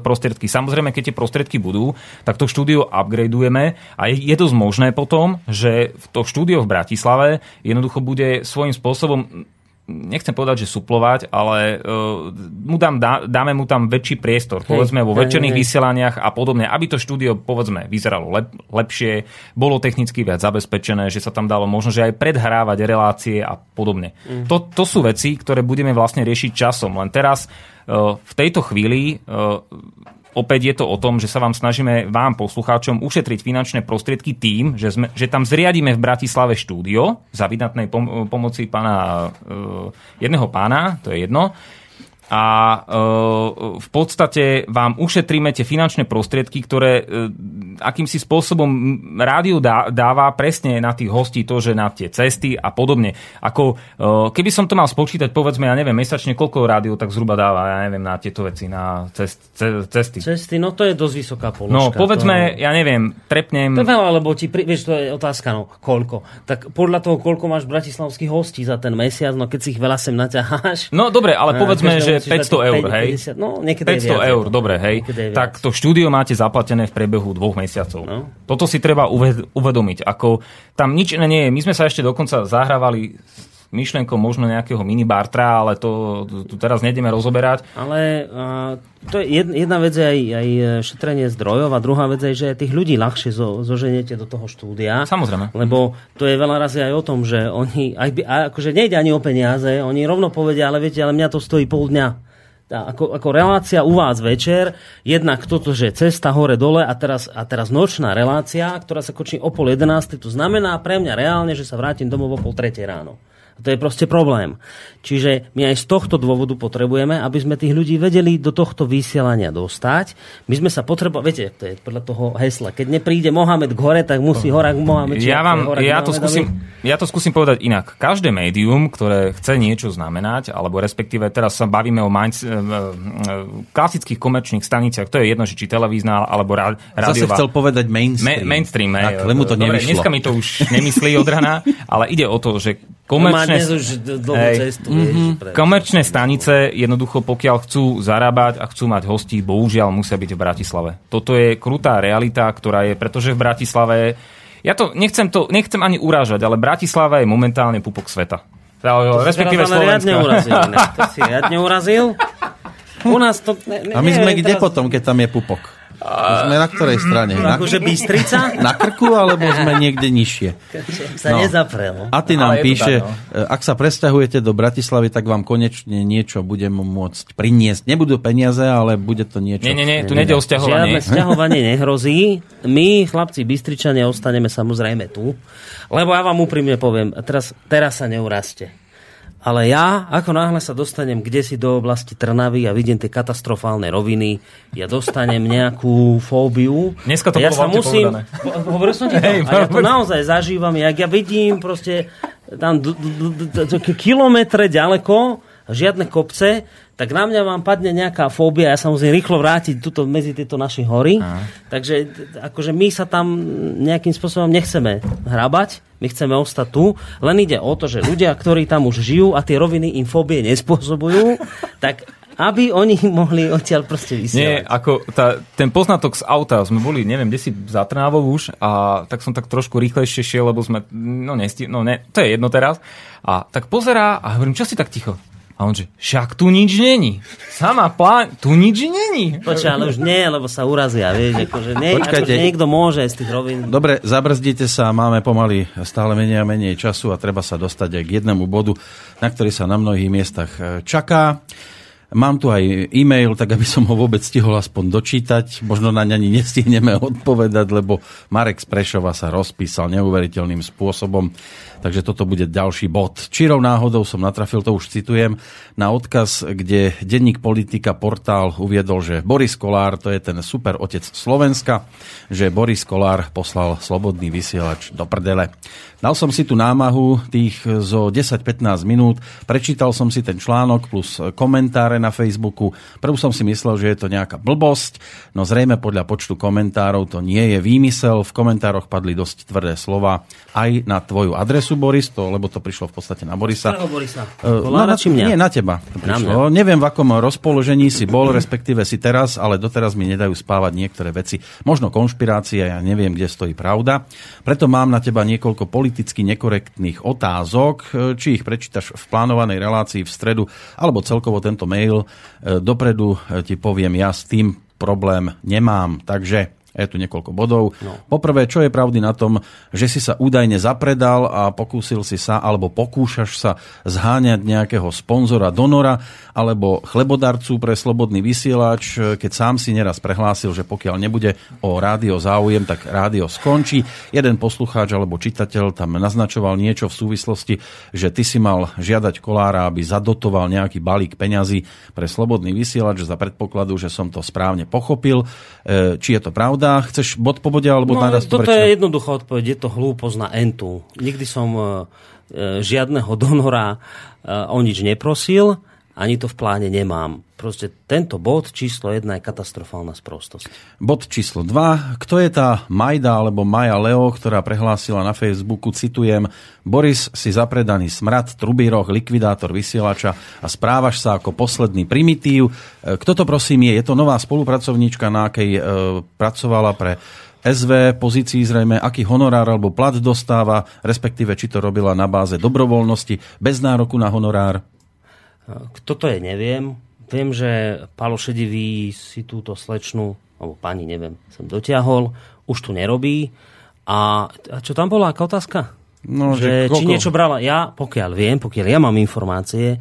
prostriedky. Samozrejme, keď tie prostriedky budú, tak to štúdio upgradeujeme a je dosť možné potom, že to štúdio v Bratislave jednoducho bude svojím spôsobom nechcem povedať, že suplovať, ale uh, mu dám, dá, dáme mu tam väčší priestor, hej, povedzme vo večerných hej, vysielaniach a podobne, aby to štúdio, povedzme, vyzeralo lep, lepšie, bolo technicky viac zabezpečené, že sa tam dalo možno, že aj predhrávať relácie a podobne. Mm. To, to sú veci, ktoré budeme vlastne riešiť časom. Len teraz uh, v tejto chvíli uh, opäť je to o tom, že sa vám snažíme vám, poslucháčom, ušetriť finančné prostriedky tým, že, sme, že tam zriadíme v Bratislave štúdio za vydatnej pom- pomoci pána, uh, jedného pána, to je jedno, a e, v podstate vám ušetríme tie finančné prostriedky, ktoré e, akýmsi spôsobom rádiu dáva presne na tých hostí to, že na tie cesty a podobne. Ako, e, keby som to mal spočítať, povedzme, ja neviem, mesačne koľko rádiu tak zhruba dáva, ja neviem, na tieto veci, na cest, cesty. Cesty, no to je dosť vysoká položka. No, povedzme, to... ja neviem, trepnem... To veľa, lebo ti, pri... vieš, to je otázka, no, koľko. Tak podľa toho, koľko máš bratislavských hostí za ten mesiac, no keď si ich veľa sem naťaháš... No dobre, ale povedzme, že 500 eur, hej? 50, no, 500 eur, dobre, hej? Tak to štúdio máte zaplatené v priebehu dvoch mesiacov. No. Toto si treba uvedomiť. Ako, tam nič iné nie je. My sme sa ešte dokonca zahrávali myšlenkou možno nejakého minibartra, ale to tu teraz nejdeme rozoberať. Ale uh, to je jedna, vec je aj, aj šetrenie zdrojov a druhá vec je, že tých ľudí ľahšie zo, zoženiete do toho štúdia. Samozrejme. Lebo to je veľa razy aj o tom, že oni, aj by, akože nejde ani o peniaze, oni rovno povedia, ale viete, ale mňa to stojí pol dňa ako, ako relácia u vás večer, jednak toto, že cesta hore-dole a teraz, a teraz nočná relácia, ktorá sa kočí o pol jedenástej, to znamená pre mňa reálne, že sa vrátim domov o pol tretej ráno. A to je proste problém. Čiže my aj z tohto dôvodu potrebujeme, aby sme tých ľudí vedeli do tohto vysielania dostať. My sme sa potrebovali, viete, to je podľa toho hesla, keď nepríde Mohamed k hore, tak musí hora k Mohamed. Ja, vám, ja, to skúsim, ja to skúsim povedať inak. Každé médium, ktoré chce niečo znamenať, alebo respektíve teraz sa bavíme o mind, e, e, klasických komerčných staniciach, to je jedno, či televízna alebo rádiová. Zase chcel povedať mainstream. Ma, mainstream, tak, lebo to Dobre, dneska mi to už nemyslí od rana, ale ide o to, že komerčné, už hej, cestu, mm-hmm. komerčné stanice jednoducho pokiaľ chcú zarábať a chcú mať hostí, bohužiaľ musia byť v Bratislave. Toto je krutá realita, ktorá je, pretože v Bratislave ja to nechcem, to, nechcem ani urážať, ale Bratislava je momentálne pupok sveta. To respektíve Slovenska. urazil. *laughs* To si riadne urazil. U nás to... Ne, ne, a my sme kde teraz... potom, keď tam je pupok? Sme na ktorej strane? Na, akože Bystrica? Na krku, alebo sme niekde nižšie? sa no. nezaprel. A ty nám píše, tak, no. ak sa presťahujete do Bratislavy, tak vám konečne niečo budeme môcť priniesť. Nebudú peniaze, ale bude to niečo. Nie, nie, nie, tu nejde o sťahovanie. Žiadne sťahovanie nehrozí. My, chlapci Bystričania, ostaneme samozrejme tu. Lebo ja vám úprimne poviem, teraz, teraz sa neurazte ale ja, ako náhle sa dostanem kde si do oblasti Trnavy a vidím tie katastrofálne roviny, ja dostanem nejakú fóbiu. Dneska to ja sa musím, Hovoril som ti to. Hey, a ja to naozaj zažívam, jak ja vidím proste tam kilometre ďaleko, žiadne kopce, tak na mňa vám padne nejaká fóbia, ja sa musím rýchlo vrátiť tuto medzi tieto naše hory. Aha. Takže akože my sa tam nejakým spôsobom nechceme hrabať, my chceme ostať tu, len ide o to, že ľudia, ktorí tam už žijú a tie roviny im fóbie nespôsobujú, *laughs* tak aby oni mohli odtiaľ proste vysielať. Nie, ako tá, ten poznatok z auta, sme boli, neviem, kde si za Trnávou už a tak som tak trošku rýchlejšie šiel, lebo sme, no, nesti, no ne, to je jedno teraz. A tak pozerá a hovorím, čo si tak ticho? A on že, však tu nič není. Sama plán, tu nič není. Počkaj, ale už nie, lebo sa urazia, vieš, akože, nie, Počkajte. akože niekto môže z tých rovín. Dobre, zabrzdite sa, máme pomaly stále menej a menej času a treba sa dostať aj k jednému bodu, na ktorý sa na mnohých miestach e, čaká. Mám tu aj e-mail, tak aby som ho vôbec stihol aspoň dočítať. Možno na ňa ani nestihneme *laughs* odpovedať, lebo Marek z Prešova sa rozpísal neuveriteľným spôsobom. Takže toto bude ďalší bod. Čirou náhodou som natrafil, to už citujem, na odkaz, kde denník politika portál uviedol, že Boris Kolár to je ten super otec Slovenska, že Boris Kolár poslal slobodný vysielač do prdele. Dal som si tu námahu tých zo 10-15 minút, prečítal som si ten článok plus komentáre na Facebooku. Prv som si myslel, že je to nejaká blbosť, no zrejme podľa počtu komentárov to nie je výmysel. V komentároch padli dosť tvrdé slova aj na tvoju adresu, Boris, to, lebo to prišlo v podstate na Borisa. Borisa? Uh, na, mňa? Nie, na teba. To na mňa. Neviem, v akom rozpoložení si bol, respektíve si teraz, ale doteraz mi nedajú spávať niektoré veci. Možno konšpirácia, ja neviem, kde stojí pravda. Preto mám na teba niekoľko politicky nekorektných otázok, e, či ich prečítaš v plánovanej relácii v stredu, alebo celkovo tento mail e, dopredu e, ti poviem, ja s tým problém nemám. Takže je tu niekoľko bodov. No. Poprvé, čo je pravdy na tom, že si sa údajne zapredal a pokúsil si sa, alebo pokúšaš sa zháňať nejakého sponzora, donora, alebo chlebodarcu pre slobodný vysielač, keď sám si neraz prehlásil, že pokiaľ nebude o rádio záujem, tak rádio skončí. Jeden poslucháč alebo čitateľ tam naznačoval niečo v súvislosti, že ty si mal žiadať kolára, aby zadotoval nejaký balík peňazí pre slobodný vysielač za predpokladu, že som to správne pochopil. E, či je to pravda? Chceš bod po bode alebo no, to Toto je jednoduchá odpoveď, je to hlúposť na entu. Nikdy som e, e žiadneho donora e, o nič neprosil ani to v pláne nemám. Proste tento bod číslo 1 je katastrofálna sprostosť. Bod číslo 2. Kto je tá Majda alebo Maja Leo, ktorá prehlásila na Facebooku, citujem, Boris si zapredaný smrad, trubíroch, likvidátor vysielača a správaš sa ako posledný primitív. E, kto to prosím je? Je to nová spolupracovníčka, na akej e, pracovala pre SV pozícii zrejme, aký honorár alebo plat dostáva, respektíve či to robila na báze dobrovoľnosti, bez nároku na honorár? Kto to je, neviem. Viem, že Palo Šedivý si túto slečnu, alebo pani, neviem, som dotiahol, už tu nerobí. A, a čo tam bola, aká otázka? No, že, že či niečo brala. Ja, pokiaľ viem, pokiaľ ja mám informácie,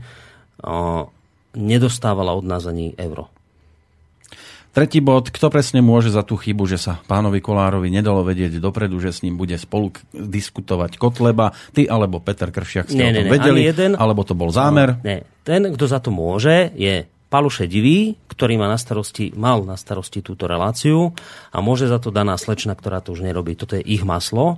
o, nedostávala od nás ani euro. Tretí bod, kto presne môže za tú chybu, že sa pánovi Kolárovi nedalo vedieť dopredu, že s ním bude spolu diskutovať Kotleba, ty alebo Peter Kršiak ste nie, o tom nie, vedeli, jeden, alebo to bol zámer? No, nie. Ten, kto za to môže, je Paluše Divý, ktorý má na starosti, mal na starosti túto reláciu a môže za to daná slečna, ktorá to už nerobí. Toto je ich maslo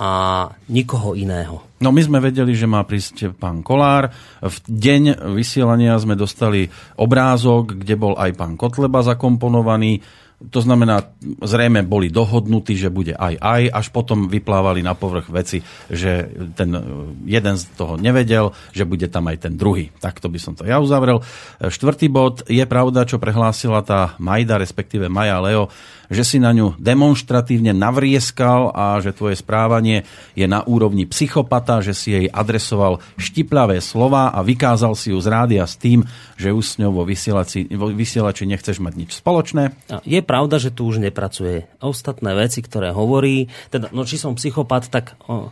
a nikoho iného. No my sme vedeli, že má prísť pán Kolár. V deň vysielania sme dostali obrázok, kde bol aj pán Kotleba zakomponovaný. To znamená, zrejme boli dohodnutí, že bude aj aj, až potom vyplávali na povrch veci, že ten jeden z toho nevedel, že bude tam aj ten druhý. Takto by som to ja uzavrel. Štvrtý bod, je pravda, čo prehlásila tá Majda, respektíve Maja Leo, že si na ňu demonstratívne navrieskal a že tvoje správanie je na úrovni psychopata, že si jej adresoval štiplavé slova a vykázal si ju z rádia s tým, že už s ňou vo vysielači, vo vysielači nechceš mať nič spoločné. Je pravda, že tu už nepracuje. Ostatné veci, ktoré hovorí, teda, no či som psychopat, tak o,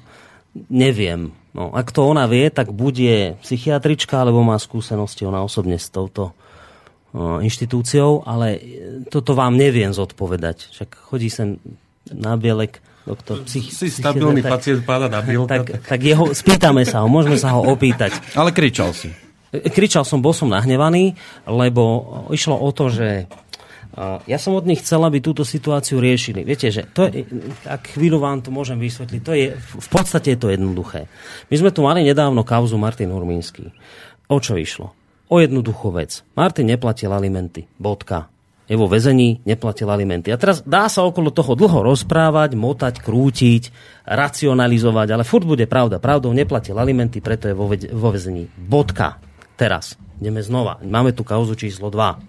neviem. No, ak to ona vie, tak bude psychiatrička, alebo má skúsenosti ona osobne s touto inštitúciou, ale toto vám neviem zodpovedať. Však chodí sem na bielek doktor psych, Si stabilný tak, pacient pána na *laughs* bielka. Tak, tak jeho, spýtame sa ho, môžeme sa ho opýtať. Ale kričal si. Kričal som, bol som nahnevaný, lebo išlo o to, že ja som od nich chcel, aby túto situáciu riešili. Viete, že to je, ak chvíľu vám to môžem vysvetliť, to je, v podstate je to jednoduché. My sme tu mali nedávno kauzu Martin Hurmínsky. O čo išlo? o jednoduchú vec. Martin neplatil alimenty. Bodka. Je vo väzení, neplatil alimenty. A teraz dá sa okolo toho dlho rozprávať, motať, krútiť, racionalizovať, ale furt bude pravda. Pravdou neplatil alimenty, preto je vo, vo väzení. Bodka. Teraz. Ideme znova. Máme tu kauzu číslo 2.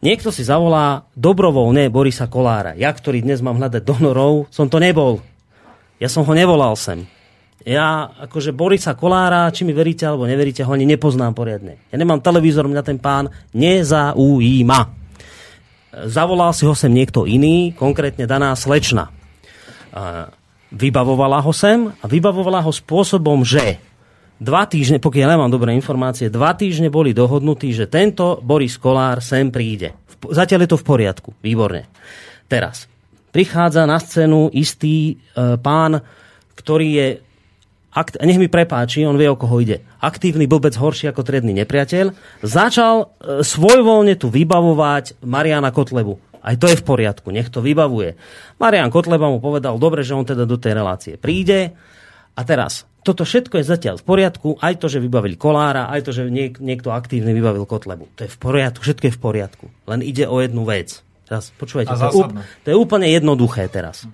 Niekto si zavolá dobrovoľne Borisa Kolára. Ja, ktorý dnes mám hľadať donorov, som to nebol. Ja som ho nevolal sem ja akože Borisa Kolára, či mi veríte alebo neveríte, ho ani nepoznám poriadne. Ja nemám televízor, mňa ten pán nezaujíma. Zavolal si ho sem niekto iný, konkrétne daná slečna. Vybavovala ho sem a vybavovala ho spôsobom, že dva týždne, pokiaľ nemám dobré informácie, dva týždne boli dohodnutí, že tento Boris Kolár sem príde. Zatiaľ je to v poriadku, výborne. Teraz, prichádza na scénu istý e, pán, ktorý je akt, nech mi prepáči, on vie, o koho ide. Aktívny blbec horší ako tredný nepriateľ. Začal e, svojvoľne tu vybavovať Mariana Kotlebu. Aj to je v poriadku, nech to vybavuje. Marian Kotleba mu povedal, dobre, že on teda do tej relácie príde. A teraz, toto všetko je zatiaľ v poriadku, aj to, že vybavili Kolára, aj to, že niek- niekto aktívny vybavil Kotlebu. To je v poriadku, všetko je v poriadku. Len ide o jednu vec. Teraz, počúvajte, to je, úp- to je úplne jednoduché teraz.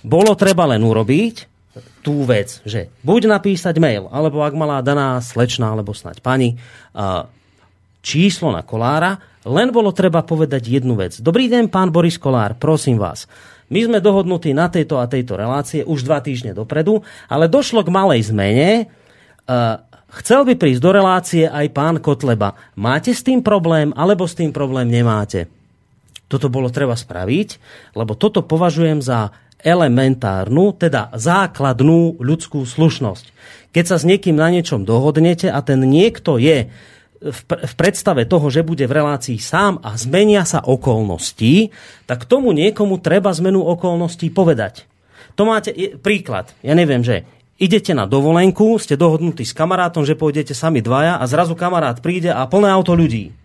Bolo treba len urobiť tú vec, že buď napísať mail, alebo ak mala daná slečna, alebo snať pani, číslo na Kolára, len bolo treba povedať jednu vec. Dobrý deň, pán Boris Kolár, prosím vás. My sme dohodnutí na tejto a tejto relácie už dva týždne dopredu, ale došlo k malej zmene. Uh, chcel by prísť do relácie aj pán Kotleba. Máte s tým problém, alebo s tým problém nemáte? Toto bolo treba spraviť, lebo toto považujem za elementárnu, teda základnú ľudskú slušnosť. Keď sa s niekým na niečom dohodnete a ten niekto je v predstave toho, že bude v relácii sám a zmenia sa okolnosti, tak tomu niekomu treba zmenu okolností povedať. To máte príklad. Ja neviem, že idete na dovolenku, ste dohodnutí s kamarátom, že pôjdete sami dvaja a zrazu kamarát príde a plné auto ľudí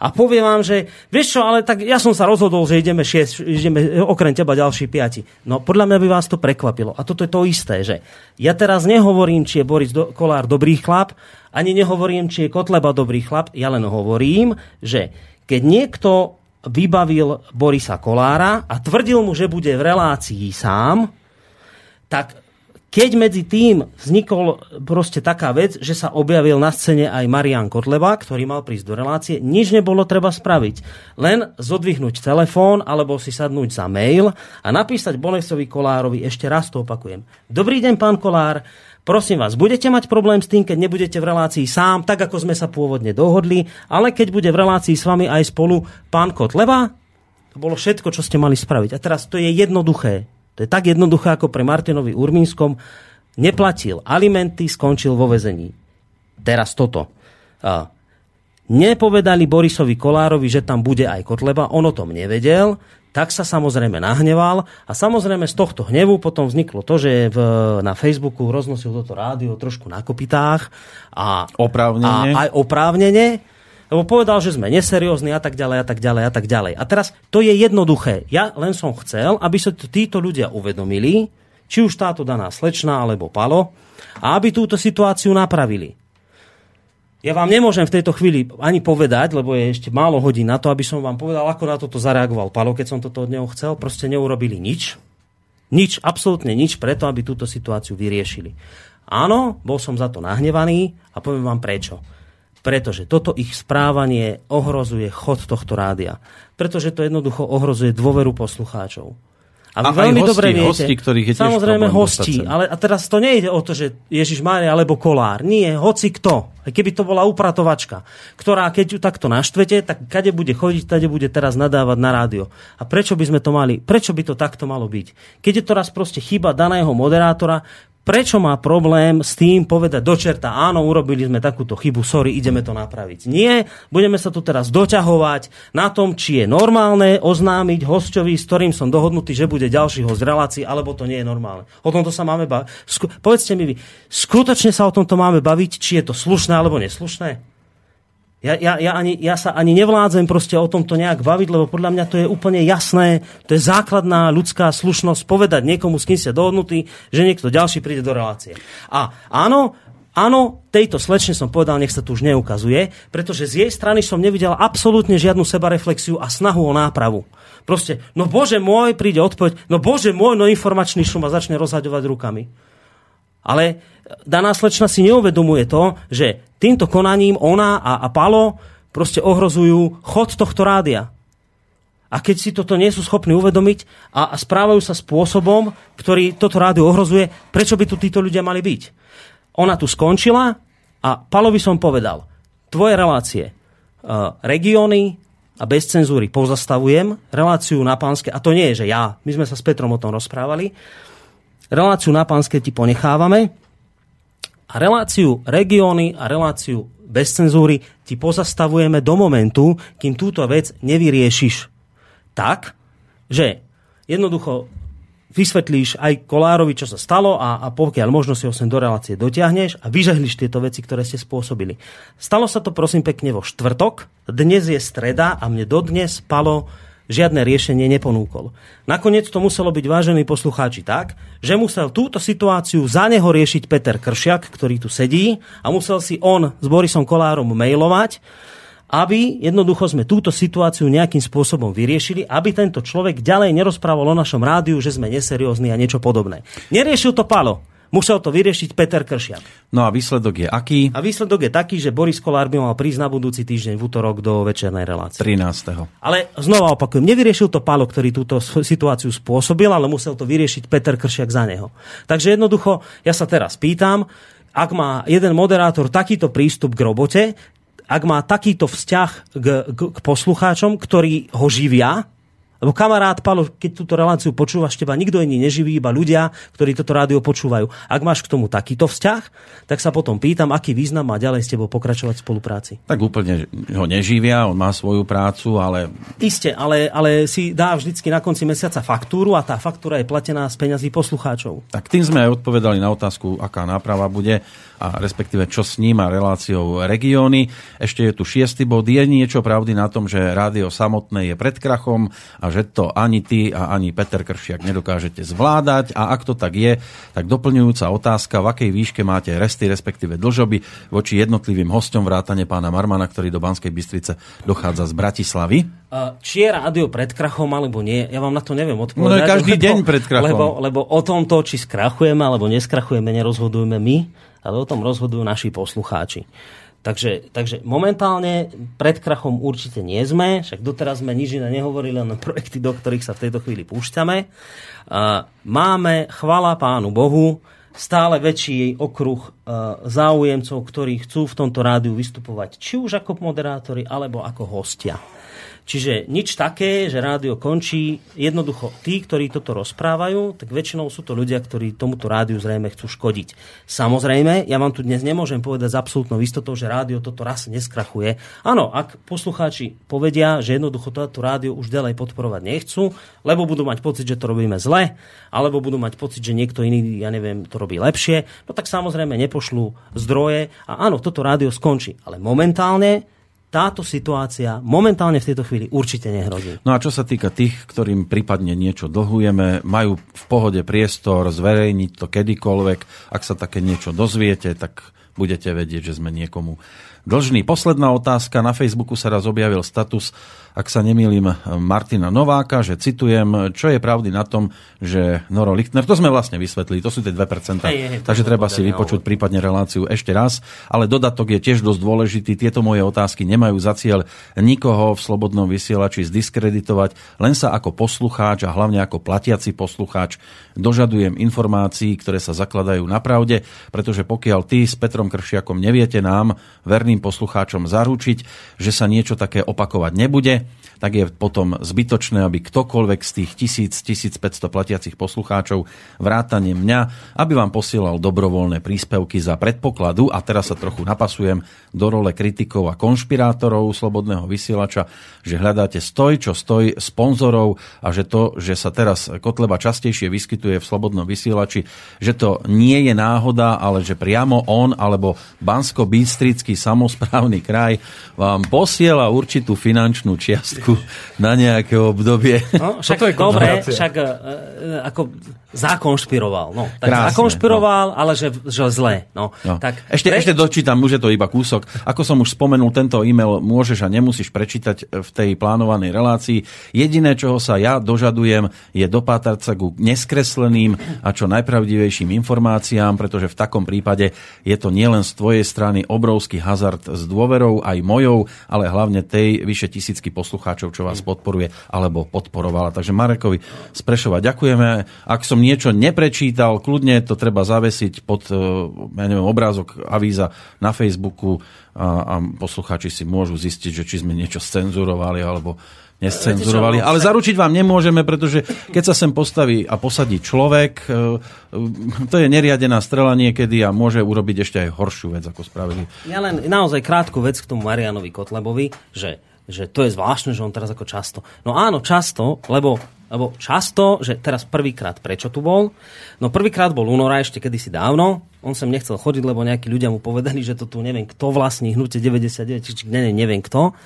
a povie vám, že vieš čo, ale tak ja som sa rozhodol, že ideme, šiest, ideme okrem teba ďalší piati. No podľa mňa by vás to prekvapilo. A toto je to isté, že ja teraz nehovorím, či je Boris do, Kolár dobrý chlap, ani nehovorím, či je Kotleba dobrý chlap, ja len hovorím, že keď niekto vybavil Borisa Kolára a tvrdil mu, že bude v relácii sám, tak keď medzi tým vznikol proste taká vec, že sa objavil na scéne aj Marian Kotleba, ktorý mal prísť do relácie, nič nebolo treba spraviť. Len zodvihnúť telefón alebo si sadnúť za mail a napísať Bolesovi Kolárovi, ešte raz to opakujem. Dobrý deň, pán Kolár, prosím vás, budete mať problém s tým, keď nebudete v relácii sám, tak ako sme sa pôvodne dohodli, ale keď bude v relácii s vami aj spolu pán Kotleba, to bolo všetko, čo ste mali spraviť. A teraz to je jednoduché to je tak jednoduché ako pre Martinovi Urmínskom. Neplatil alimenty, skončil vo vezení. Teraz toto. Nepovedali Borisovi Kolárovi, že tam bude aj Kotleba, on o tom nevedel, tak sa samozrejme nahneval a samozrejme z tohto hnevu potom vzniklo to, že v, na Facebooku roznosil toto rádio trošku na kopitách a, oprávnene. a aj oprávnene lebo povedal, že sme neseriózni a tak ďalej a tak ďalej a tak ďalej. A teraz to je jednoduché. Ja len som chcel, aby sa títo ľudia uvedomili, či už táto daná slečna alebo palo, a aby túto situáciu napravili. Ja vám nemôžem v tejto chvíli ani povedať, lebo je ešte málo hodín na to, aby som vám povedal, ako na toto zareagoval Palo, keď som toto od neho chcel. Proste neurobili nič. Nič, absolútne nič preto, aby túto situáciu vyriešili. Áno, bol som za to nahnevaný a poviem vám prečo pretože toto ich správanie ohrozuje chod tohto rádia. Pretože to jednoducho ohrozuje dôveru poslucháčov. A, a veľmi hosti, dobre viete, hosti, ktorých je samozrejme hostí, ale a teraz to nejde o to, že Ježiš Mária alebo Kolár. Nie, hoci kto. Aj keby to bola upratovačka, ktorá keď ju takto naštvete, tak kade bude chodiť, tade bude teraz nadávať na rádio. A prečo by sme to mali, prečo by to takto malo byť? Keď je to raz proste chyba daného moderátora, prečo má problém s tým povedať do čerta, áno, urobili sme takúto chybu, sorry, ideme to napraviť. Nie, budeme sa tu teraz doťahovať na tom, či je normálne oznámiť hostovi, s ktorým som dohodnutý, že bude ďalší host relácii, alebo to nie je normálne. O tomto sa máme baviť. Sku- povedzte mi vy, skutočne sa o tomto máme baviť, či je to slušné alebo neslušné? Ja, ja, ja, ani, ja sa ani nevládzem proste o tomto nejak baviť, lebo podľa mňa to je úplne jasné, to je základná ľudská slušnosť povedať niekomu, s kým ste dohodnutí, že niekto ďalší príde do relácie. A áno, Áno, tejto slečne som povedal, nech sa tu už neukazuje, pretože z jej strany som nevidel absolútne žiadnu sebareflexiu a snahu o nápravu. Proste, no bože môj, príde odpoveď, no bože môj, no informačný šum a začne rozhaďovať rukami. Ale daná slečna si neuvedomuje to, že týmto konaním ona a, a Palo proste ohrozujú chod tohto rádia. A keď si toto nie sú schopní uvedomiť a, a správajú sa spôsobom, ktorý toto rádio ohrozuje, prečo by tu títo ľudia mali byť? Ona tu skončila a Palovi som povedal, tvoje relácie, uh, regióny a bez cenzúry pozastavujem, reláciu na pánske, a to nie je, že ja, my sme sa s Petrom o tom rozprávali, reláciu na pánske ti ponechávame, A reláciu regióny a reláciu bez cenzúry ti pozastavujeme do momentu, kým túto vec nevyriešiš tak, že jednoducho vysvetlíš aj Kolárovi, čo sa stalo a, a pokiaľ možno si ho sem do relácie dotiahneš a vyžehliš tieto veci, ktoré ste spôsobili. Stalo sa to prosím pekne vo štvrtok, dnes je streda a mne dodnes spalo žiadne riešenie neponúkol. Nakoniec to muselo byť, vážení poslucháči, tak, že musel túto situáciu za neho riešiť Peter Kršiak, ktorý tu sedí a musel si on s Borisom Kolárom mailovať, aby jednoducho sme túto situáciu nejakým spôsobom vyriešili, aby tento človek ďalej nerozprával o našom rádiu, že sme neseriózni a niečo podobné. Neriešil to Palo. Musel to vyriešiť Peter Kršiak. No a výsledok je aký? A výsledok je taký, že Boris Kolár by mal prísť na budúci týždeň v útorok do večernej relácie. 13. Ale znova opakujem, nevyriešil to Palo, ktorý túto situáciu spôsobil, ale musel to vyriešiť Peter Kršiak za neho. Takže jednoducho, ja sa teraz pýtam, ak má jeden moderátor takýto prístup k robote, ak má takýto vzťah k, k, k poslucháčom, ktorí ho živia, lebo kamarát Palo, keď túto reláciu počúvaš, teba nikto iný neživí, iba ľudia, ktorí toto rádio počúvajú. Ak máš k tomu takýto vzťah, tak sa potom pýtam, aký význam má ďalej s tebou pokračovať v spolupráci. Tak úplne ho neživia, on má svoju prácu, ale... Isté, ale, ale si dá vždycky na konci mesiaca faktúru a tá faktúra je platená z peňazí poslucháčov. Tak tým sme aj odpovedali na otázku, aká náprava bude a respektíve čo s ním a reláciou regióny. Ešte je tu šiestý bod. Je niečo pravdy na tom, že rádio samotné je pred krachom a že to ani ty a ani Peter Kršiak nedokážete zvládať a ak to tak je, tak doplňujúca otázka, v akej výške máte resty, respektíve dlžoby voči jednotlivým hostom vrátane pána Marmana, ktorý do Banskej Bystrice dochádza z Bratislavy. Či je rádio pred krachom alebo nie, ja vám na to neviem odpovedať. No je každý lebo, deň pred krachom. Lebo, lebo o tomto, či skrachujeme alebo neskrachujeme, nerozhodujeme my ale o tom rozhodujú naši poslucháči. Takže, takže momentálne pred krachom určite nie sme, však doteraz sme nič iné nehovorili, len projekty, do ktorých sa v tejto chvíli púšťame. Máme, chvala pánu Bohu, stále väčší okruh záujemcov, ktorí chcú v tomto rádiu vystupovať či už ako moderátori, alebo ako hostia. Čiže nič také, že rádio končí. Jednoducho, tí, ktorí toto rozprávajú, tak väčšinou sú to ľudia, ktorí tomuto rádiu zrejme chcú škodiť. Samozrejme, ja vám tu dnes nemôžem povedať s absolútnou istotou, že rádio toto raz neskrachuje. Áno, ak poslucháči povedia, že jednoducho toto rádio už ďalej podporovať nechcú, lebo budú mať pocit, že to robíme zle, alebo budú mať pocit, že niekto iný, ja neviem, to robí lepšie, no tak samozrejme nepošlú zdroje a áno, toto rádio skončí. Ale momentálne táto situácia momentálne v tejto chvíli určite nehrozí. No a čo sa týka tých, ktorým prípadne niečo dlhujeme, majú v pohode priestor zverejniť to kedykoľvek. Ak sa také niečo dozviete, tak budete vedieť, že sme niekomu dlžný. Posledná otázka. Na Facebooku sa raz objavil status ak sa nemýlim, Martina Nováka, že citujem, čo je pravdy na tom, že Noro Lichtner, to sme vlastne vysvetlili, to sú tie 2%, hej, hej, takže treba si vypočuť prípadne reláciu ešte raz, ale dodatok je tiež dosť dôležitý, tieto moje otázky nemajú za cieľ nikoho v slobodnom vysielači zdiskreditovať, len sa ako poslucháč a hlavne ako platiaci poslucháč dožadujem informácií, ktoré sa zakladajú na pravde, pretože pokiaľ ty s Petrom Kršiakom neviete nám, verným poslucháčom, zaručiť, že sa niečo také opakovať nebude, tak je potom zbytočné, aby ktokoľvek z tých 1000-1500 platiacich poslucháčov vrátane mňa, aby vám posielal dobrovoľné príspevky za predpokladu, a teraz sa trochu napasujem do role kritikov a konšpirátorov Slobodného vysielača, že hľadáte stoj, čo stoj sponzorov a že to, že sa teraz Kotleba častejšie vyskytuje v Slobodnom vysielači, že to nie je náhoda, ale že priamo on alebo Bansko-Bystrický samozprávny kraj vám posiela určitú finančnú čiastku na nejaké obdobie. No, však to je dobre, však uh, ako zakonšpiroval. No, tak Krásne, zakonšpiroval, no. ale že, že zle. No, no. Tak, ešte, pre... ešte dočítam, už je to iba kúsok. Ako som už spomenul, tento e-mail môžeš a nemusíš prečítať v tej plánovanej relácii. Jediné, čoho sa ja dožadujem, je dopátať sa ku neskresleným a čo najpravdivejším informáciám, pretože v takom prípade je to nielen z tvojej strany obrovský hazard s dôverou, aj mojou, ale hlavne tej vyše tisícky poslucháčov, čo vás podporuje alebo podporovala. Takže Marekovi z Prešova ďakujeme. Ak som niečo neprečítal, kľudne to treba zavesiť pod eh, ja neviem, obrázok avíza na Facebooku a, a poslucháči si môžu zistiť, že či sme niečo scenzurovali alebo nescenzurovali. Ale zaručiť vám nemôžeme, pretože keď sa sem postaví a posadí človek, e, to je neriadená strela niekedy a môže urobiť ešte aj horšiu vec, ako spravili. Ja len naozaj krátku vec k tomu Marianovi Kotlebovi, že že to je zvláštne, že on teraz ako často. No áno, často, lebo, lebo často, že teraz prvýkrát prečo tu bol? No prvýkrát bol Unora ešte kedysi dávno, on sem nechcel chodiť, lebo nejakí ľudia mu povedali, že to tu neviem kto vlastní, hnutie 99, či, neviem, neviem kto.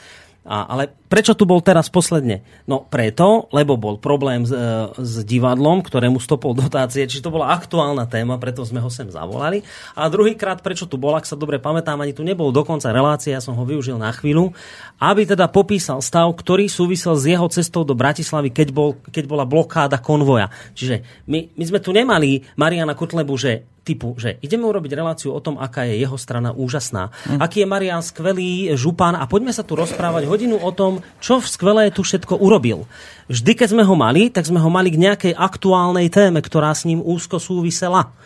A, ale prečo tu bol teraz posledne? No preto, lebo bol problém s, e, s divadlom, ktorému stopol *laughs* dotácie, či to bola aktuálna téma, preto sme ho sem zavolali. A druhýkrát, prečo tu bol, ak sa dobre pamätám, ani tu nebol dokonca relácie, ja som ho využil na chvíľu, aby teda popísal stav, ktorý súvisel s jeho cestou do Bratislavy, keď, bol, keď bola blokáda konvoja. Čiže my, my sme tu nemali Mariana Kutlebu, že typu, že ideme urobiť reláciu o tom, aká je jeho strana úžasná, mm. aký je Marian skvelý župan a poďme sa tu rozprávať hodinu o tom, čo v skvelé tu všetko urobil. Vždy, keď sme ho mali, tak sme ho mali k nejakej aktuálnej téme, ktorá s ním úzko súvisela.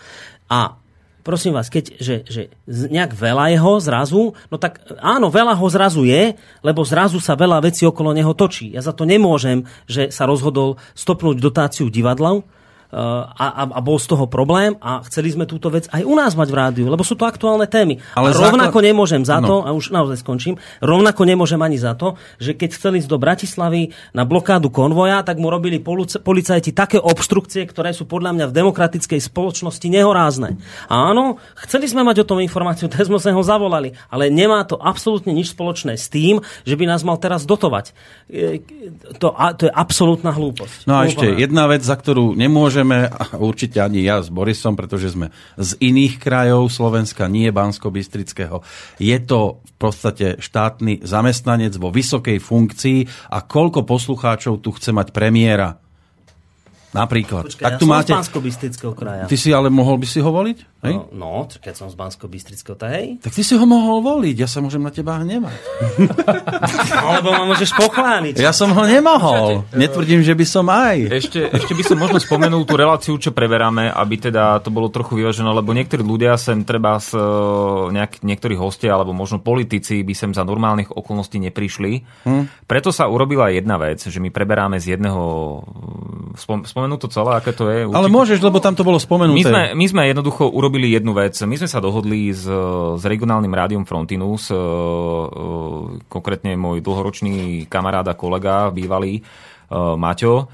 A prosím vás, keď že, že nejak veľa jeho zrazu, no tak áno, veľa ho zrazu je, lebo zrazu sa veľa vecí okolo neho točí. Ja za to nemôžem, že sa rozhodol stopnúť dotáciu divadla, a, a bol z toho problém a chceli sme túto vec aj u nás mať v rádiu, lebo sú to aktuálne témy. Ale a rovnako základ... nemôžem za to, no. a už naozaj skončím, rovnako nemôžem ani za to, že keď chceli ísť do Bratislavy na blokádu konvoja, tak mu robili policajti také obštrukcie, ktoré sú podľa mňa v demokratickej spoločnosti nehorázne. A áno, chceli sme mať o tom informáciu, *laughs* tak sme sa ho zavolali, ale nemá to absolútne nič spoločné s tým, že by nás mal teraz dotovať. E, to, to je absolútna hlúposť. No a ešte jedna vec, za ktorú nemôže nemôžeme, určite ani ja s Borisom, pretože sme z iných krajov Slovenska, nie Bansko-Bystrického. Je to v podstate štátny zamestnanec vo vysokej funkcii a koľko poslucháčov tu chce mať premiéra? Napríklad. Počkaj, tak ja tu som máte... z kraja. Ty si ale mohol by si ho voliť? Hej? No, no, keď som z bansko bystrického tak hej. Tak ty si ho mohol voliť, ja sa môžem na teba hnevať. *laughs* Alebo ma môžeš pochváliť. Ja som ho nemohol. Netvrdím, že by som aj. Ešte, ešte by som možno spomenul tú reláciu, čo preberáme, aby teda to bolo trochu vyvážené, lebo niektorí ľudia sem treba z e, nejak, niektorí hostia, alebo možno politici by sem za normálnych okolností neprišli. Hm? Preto sa urobila jedna vec, že my preberáme z jedného spom, spomenú to celé, aké to je? Určite. Ale môžeš, lebo tam to bolo spomenuté. My sme, my sme jednoducho urobili jednu vec. My sme sa dohodli s, s regionálnym rádiom Frontinus, e, e, konkrétne môj dlhoročný kamarát a kolega, bývalý e, Maťo,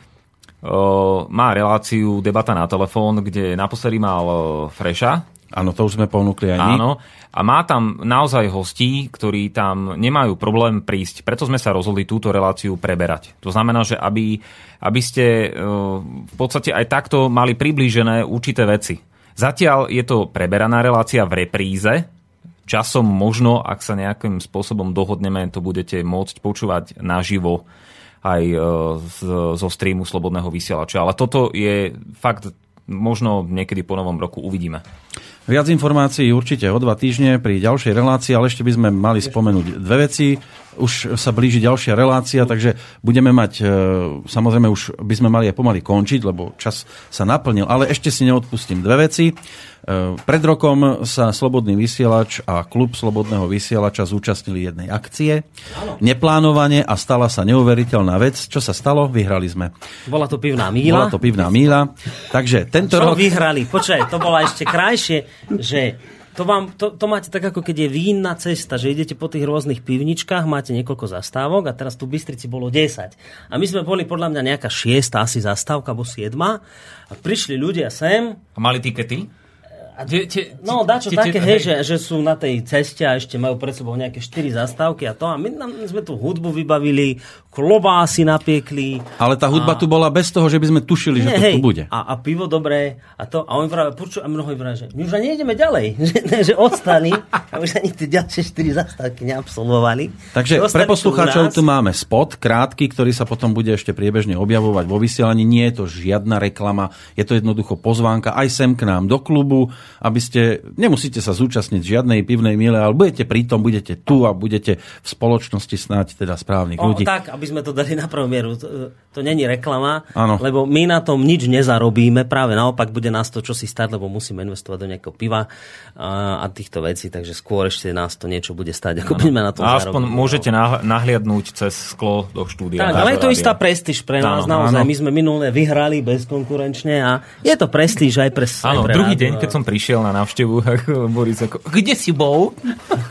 má reláciu Debata na telefón, kde naposledy mal Freša, Áno, to už sme ponúkli aj my. Áno, a má tam naozaj hostí, ktorí tam nemajú problém prísť. Preto sme sa rozhodli túto reláciu preberať. To znamená, že aby, aby ste e, v podstate aj takto mali priblížené určité veci. Zatiaľ je to preberaná relácia v repríze. Časom možno, ak sa nejakým spôsobom dohodneme, to budete môcť počúvať naživo aj e, zo streamu Slobodného vysielača. Ale toto je fakt možno niekedy po novom roku uvidíme. Viac informácií určite o dva týždne pri ďalšej relácii, ale ešte by sme mali spomenúť dve veci. Už sa blíži ďalšia relácia, takže budeme mať, e, samozrejme už by sme mali aj pomaly končiť, lebo čas sa naplnil, ale ešte si neodpustím dve veci. E, pred rokom sa Slobodný vysielač a klub Slobodného vysielača zúčastnili jednej akcie. Neplánovane a stala sa neuveriteľná vec. Čo sa stalo? Vyhrali sme. Bola to pivná míla. Bola to pivná míla. Takže tento Čo rok... vyhrali? Počkaj, to bola ešte krajšie, že to, vám, to, to máte tak, ako keď je vínna cesta, že idete po tých rôznych pivničkách, máte niekoľko zastávok a teraz tu v Bystrici bolo 10. A my sme boli podľa mňa nejaká šiesta asi zastávka, alebo siedma. A prišli ľudia sem. A mali tikety? A tie, tie, no, dačo tie, také, hej, že, že sú na tej ceste a ešte majú pred sebou nejaké 4 zastávky a to. A my, my sme tu hudbu vybavili, klobásy napiekli. Ale tá hudba a... tu bola bez toho, že by sme tušili, že Nie, to hej, tu bude. A, a pivo dobré a to. A oni práve, poču, a mnohí práve, že my už ani nejdeme ďalej. *laughs* že, že ostali a už ani tie ďalšie 4 zastávky neabsolvovali. Takže pre poslucháčov tu máme spot, krátky, ktorý sa potom bude ešte priebežne objavovať vo vysielaní. Nie je to žiadna reklama, je to jednoducho pozvánka aj sem k nám do klubu aby ste, nemusíte sa zúčastniť žiadnej pivnej miele, ale budete pritom, budete tu a budete v spoločnosti snáď teda správnych o, ľudí. Tak, aby aby sme to dali na prvú mieru. To, to není reklama, Áno. lebo my na tom nič nezarobíme, práve naopak bude nás to čosi stať, lebo musíme investovať do nejakého piva a, a týchto vecí, takže skôr ešte nás to niečo bude stať, ako budeme na tom A aspoň zarobiť. môžete nah- nahliadnúť cez sklo do štúdia. Tak, ale je to rádia. istá prestíž pre nás, Áno, naozaj. áno. My sme minulé vyhrali bezkonkurenčne a je to prestíž aj pre, Áno, pre druhý rádio. deň, keď som prišiel na návštevu, *laughs* Boris ako, kde si bol? *laughs*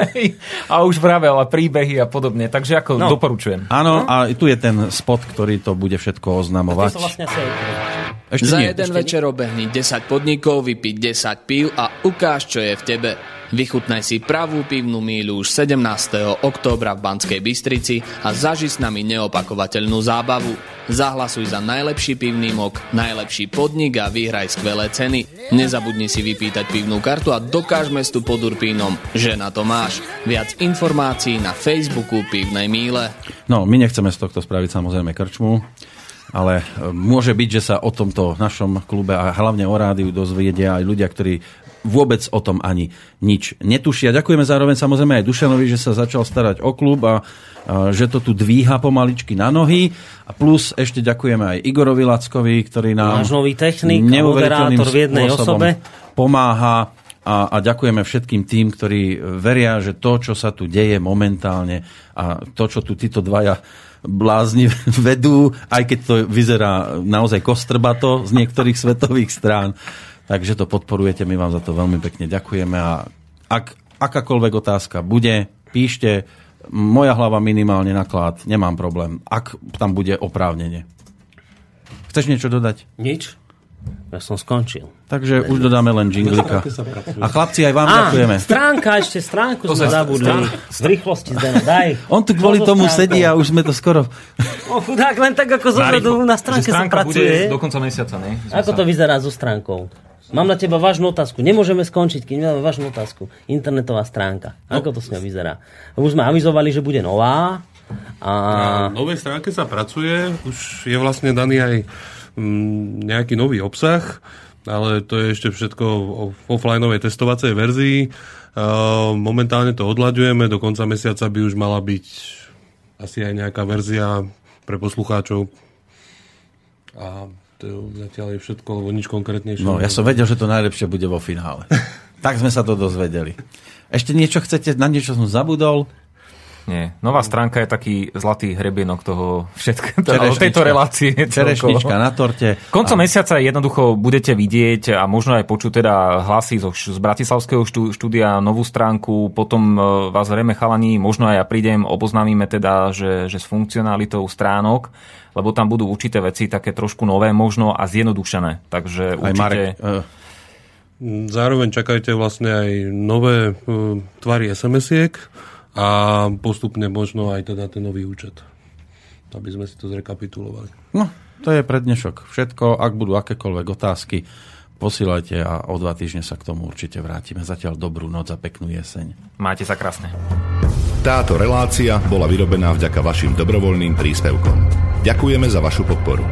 a už vravel a príbehy a podobne, takže ako No. doporučujem. Áno, a tu je ten spot, ktorý to bude všetko To oznamovať. sa vlastne asi aj- Ešte Za nie. jeden večer obehni 10 podnikov, vypiť 10 pív a ukáž, čo je v tebe. Vychutnaj si pravú pivnú míľu už 17. októbra v Banskej Bystrici a zaži s nami neopakovateľnú zábavu. Zahlasuj za najlepší pivný mok, najlepší podnik a vyhraj skvelé ceny. Nezabudni si vypýtať pivnú kartu a dokáž mestu pod Urpínom, že na to máš. Viac informácií na Facebooku Pivnej míle. No, my nechceme z tohto spraviť samozrejme krčmu, ale e, môže byť, že sa o tomto našom klube a hlavne o rádiu dozvedia aj ľudia, ktorí vôbec o tom ani nič netušia. Ďakujeme zároveň samozrejme aj Dušanovi, že sa začal starať o klub a, a že to tu dvíha pomaličky na nohy. A plus ešte ďakujeme aj Igorovi Lackovi, ktorý nám Náš nový technik moderátor v jednej osobe. pomáha a, a ďakujeme všetkým tým, ktorí veria, že to, čo sa tu deje momentálne a to, čo tu títo dvaja blázni *laughs* vedú, aj keď to vyzerá naozaj kostrbato z niektorých svetových strán, takže to podporujete, my vám za to veľmi pekne ďakujeme a ak akákoľvek otázka bude, píšte, moja hlava minimálne naklad, nemám problém, ak tam bude oprávnenie. Chceš niečo dodať? Nič? Ja som skončil. Takže už dodáme len jinglika. A chlapci, aj vám ďakujeme. stránka, ešte stránku sme sa- zabudli. V rýchlosti, Zdeno, daj. On tu kvôli tomu stránkou? sedí a už sme to skoro... O chudák, len tak ako zozadu na stránke sa pracuje. do konca mesiaca, ne? Sme Ako to vyzerá so stránkou? Mám na teba vážnu otázku. Nemôžeme skončiť, keď nemáme vážnu otázku. Internetová stránka. Ako to s ňou vyzerá? Už sme avizovali, že bude nová. A... Na novej stránke sa pracuje, už je vlastne daný aj mm, nejaký nový obsah, ale to je ešte všetko v offlineovej testovacej verzii. Uh, momentálne to odlaďujeme, do konca mesiaca by už mala byť asi aj nejaká verzia pre poslucháčov. A to zatiaľ je všetko, lebo nič konkrétnejšie. No, ja som vedel, že to najlepšie bude vo finále. *laughs* tak sme sa to dozvedeli. Ešte niečo chcete, na niečo som zabudol? Nie. Nová stránka je taký zlatý hrebienok toho všetko, *laughs* Čerešnička. tejto relácie. Čerešnička na torte. Koncom A- mesiaca jednoducho budete vidieť a možno aj počuť teda hlasy zo, z Bratislavského štú, štúdia, novú stránku, potom e, vás zrejme chalani, možno aj ja prídem, oboznámime teda, že, že s funkcionalitou stránok, lebo tam budú určité veci také trošku nové možno a zjednodušené. Takže Aj určite... Marek, eh, Zároveň čakajte vlastne aj nové uh, tvary SMS-iek a postupne možno aj teda ten nový účet. Aby sme si to zrekapitulovali. no, to je pre dnešok všetko. Ak budú akékoľvek otázky, posílajte a o dva týždne sa k tomu určite vrátime. Zatiaľ dobrú noc a peknú jeseň. Máte sa krásne. Táto relácia bola vyrobená vďaka vašim dobrovoľným príspevkom. Ďakujeme za vašu podporu.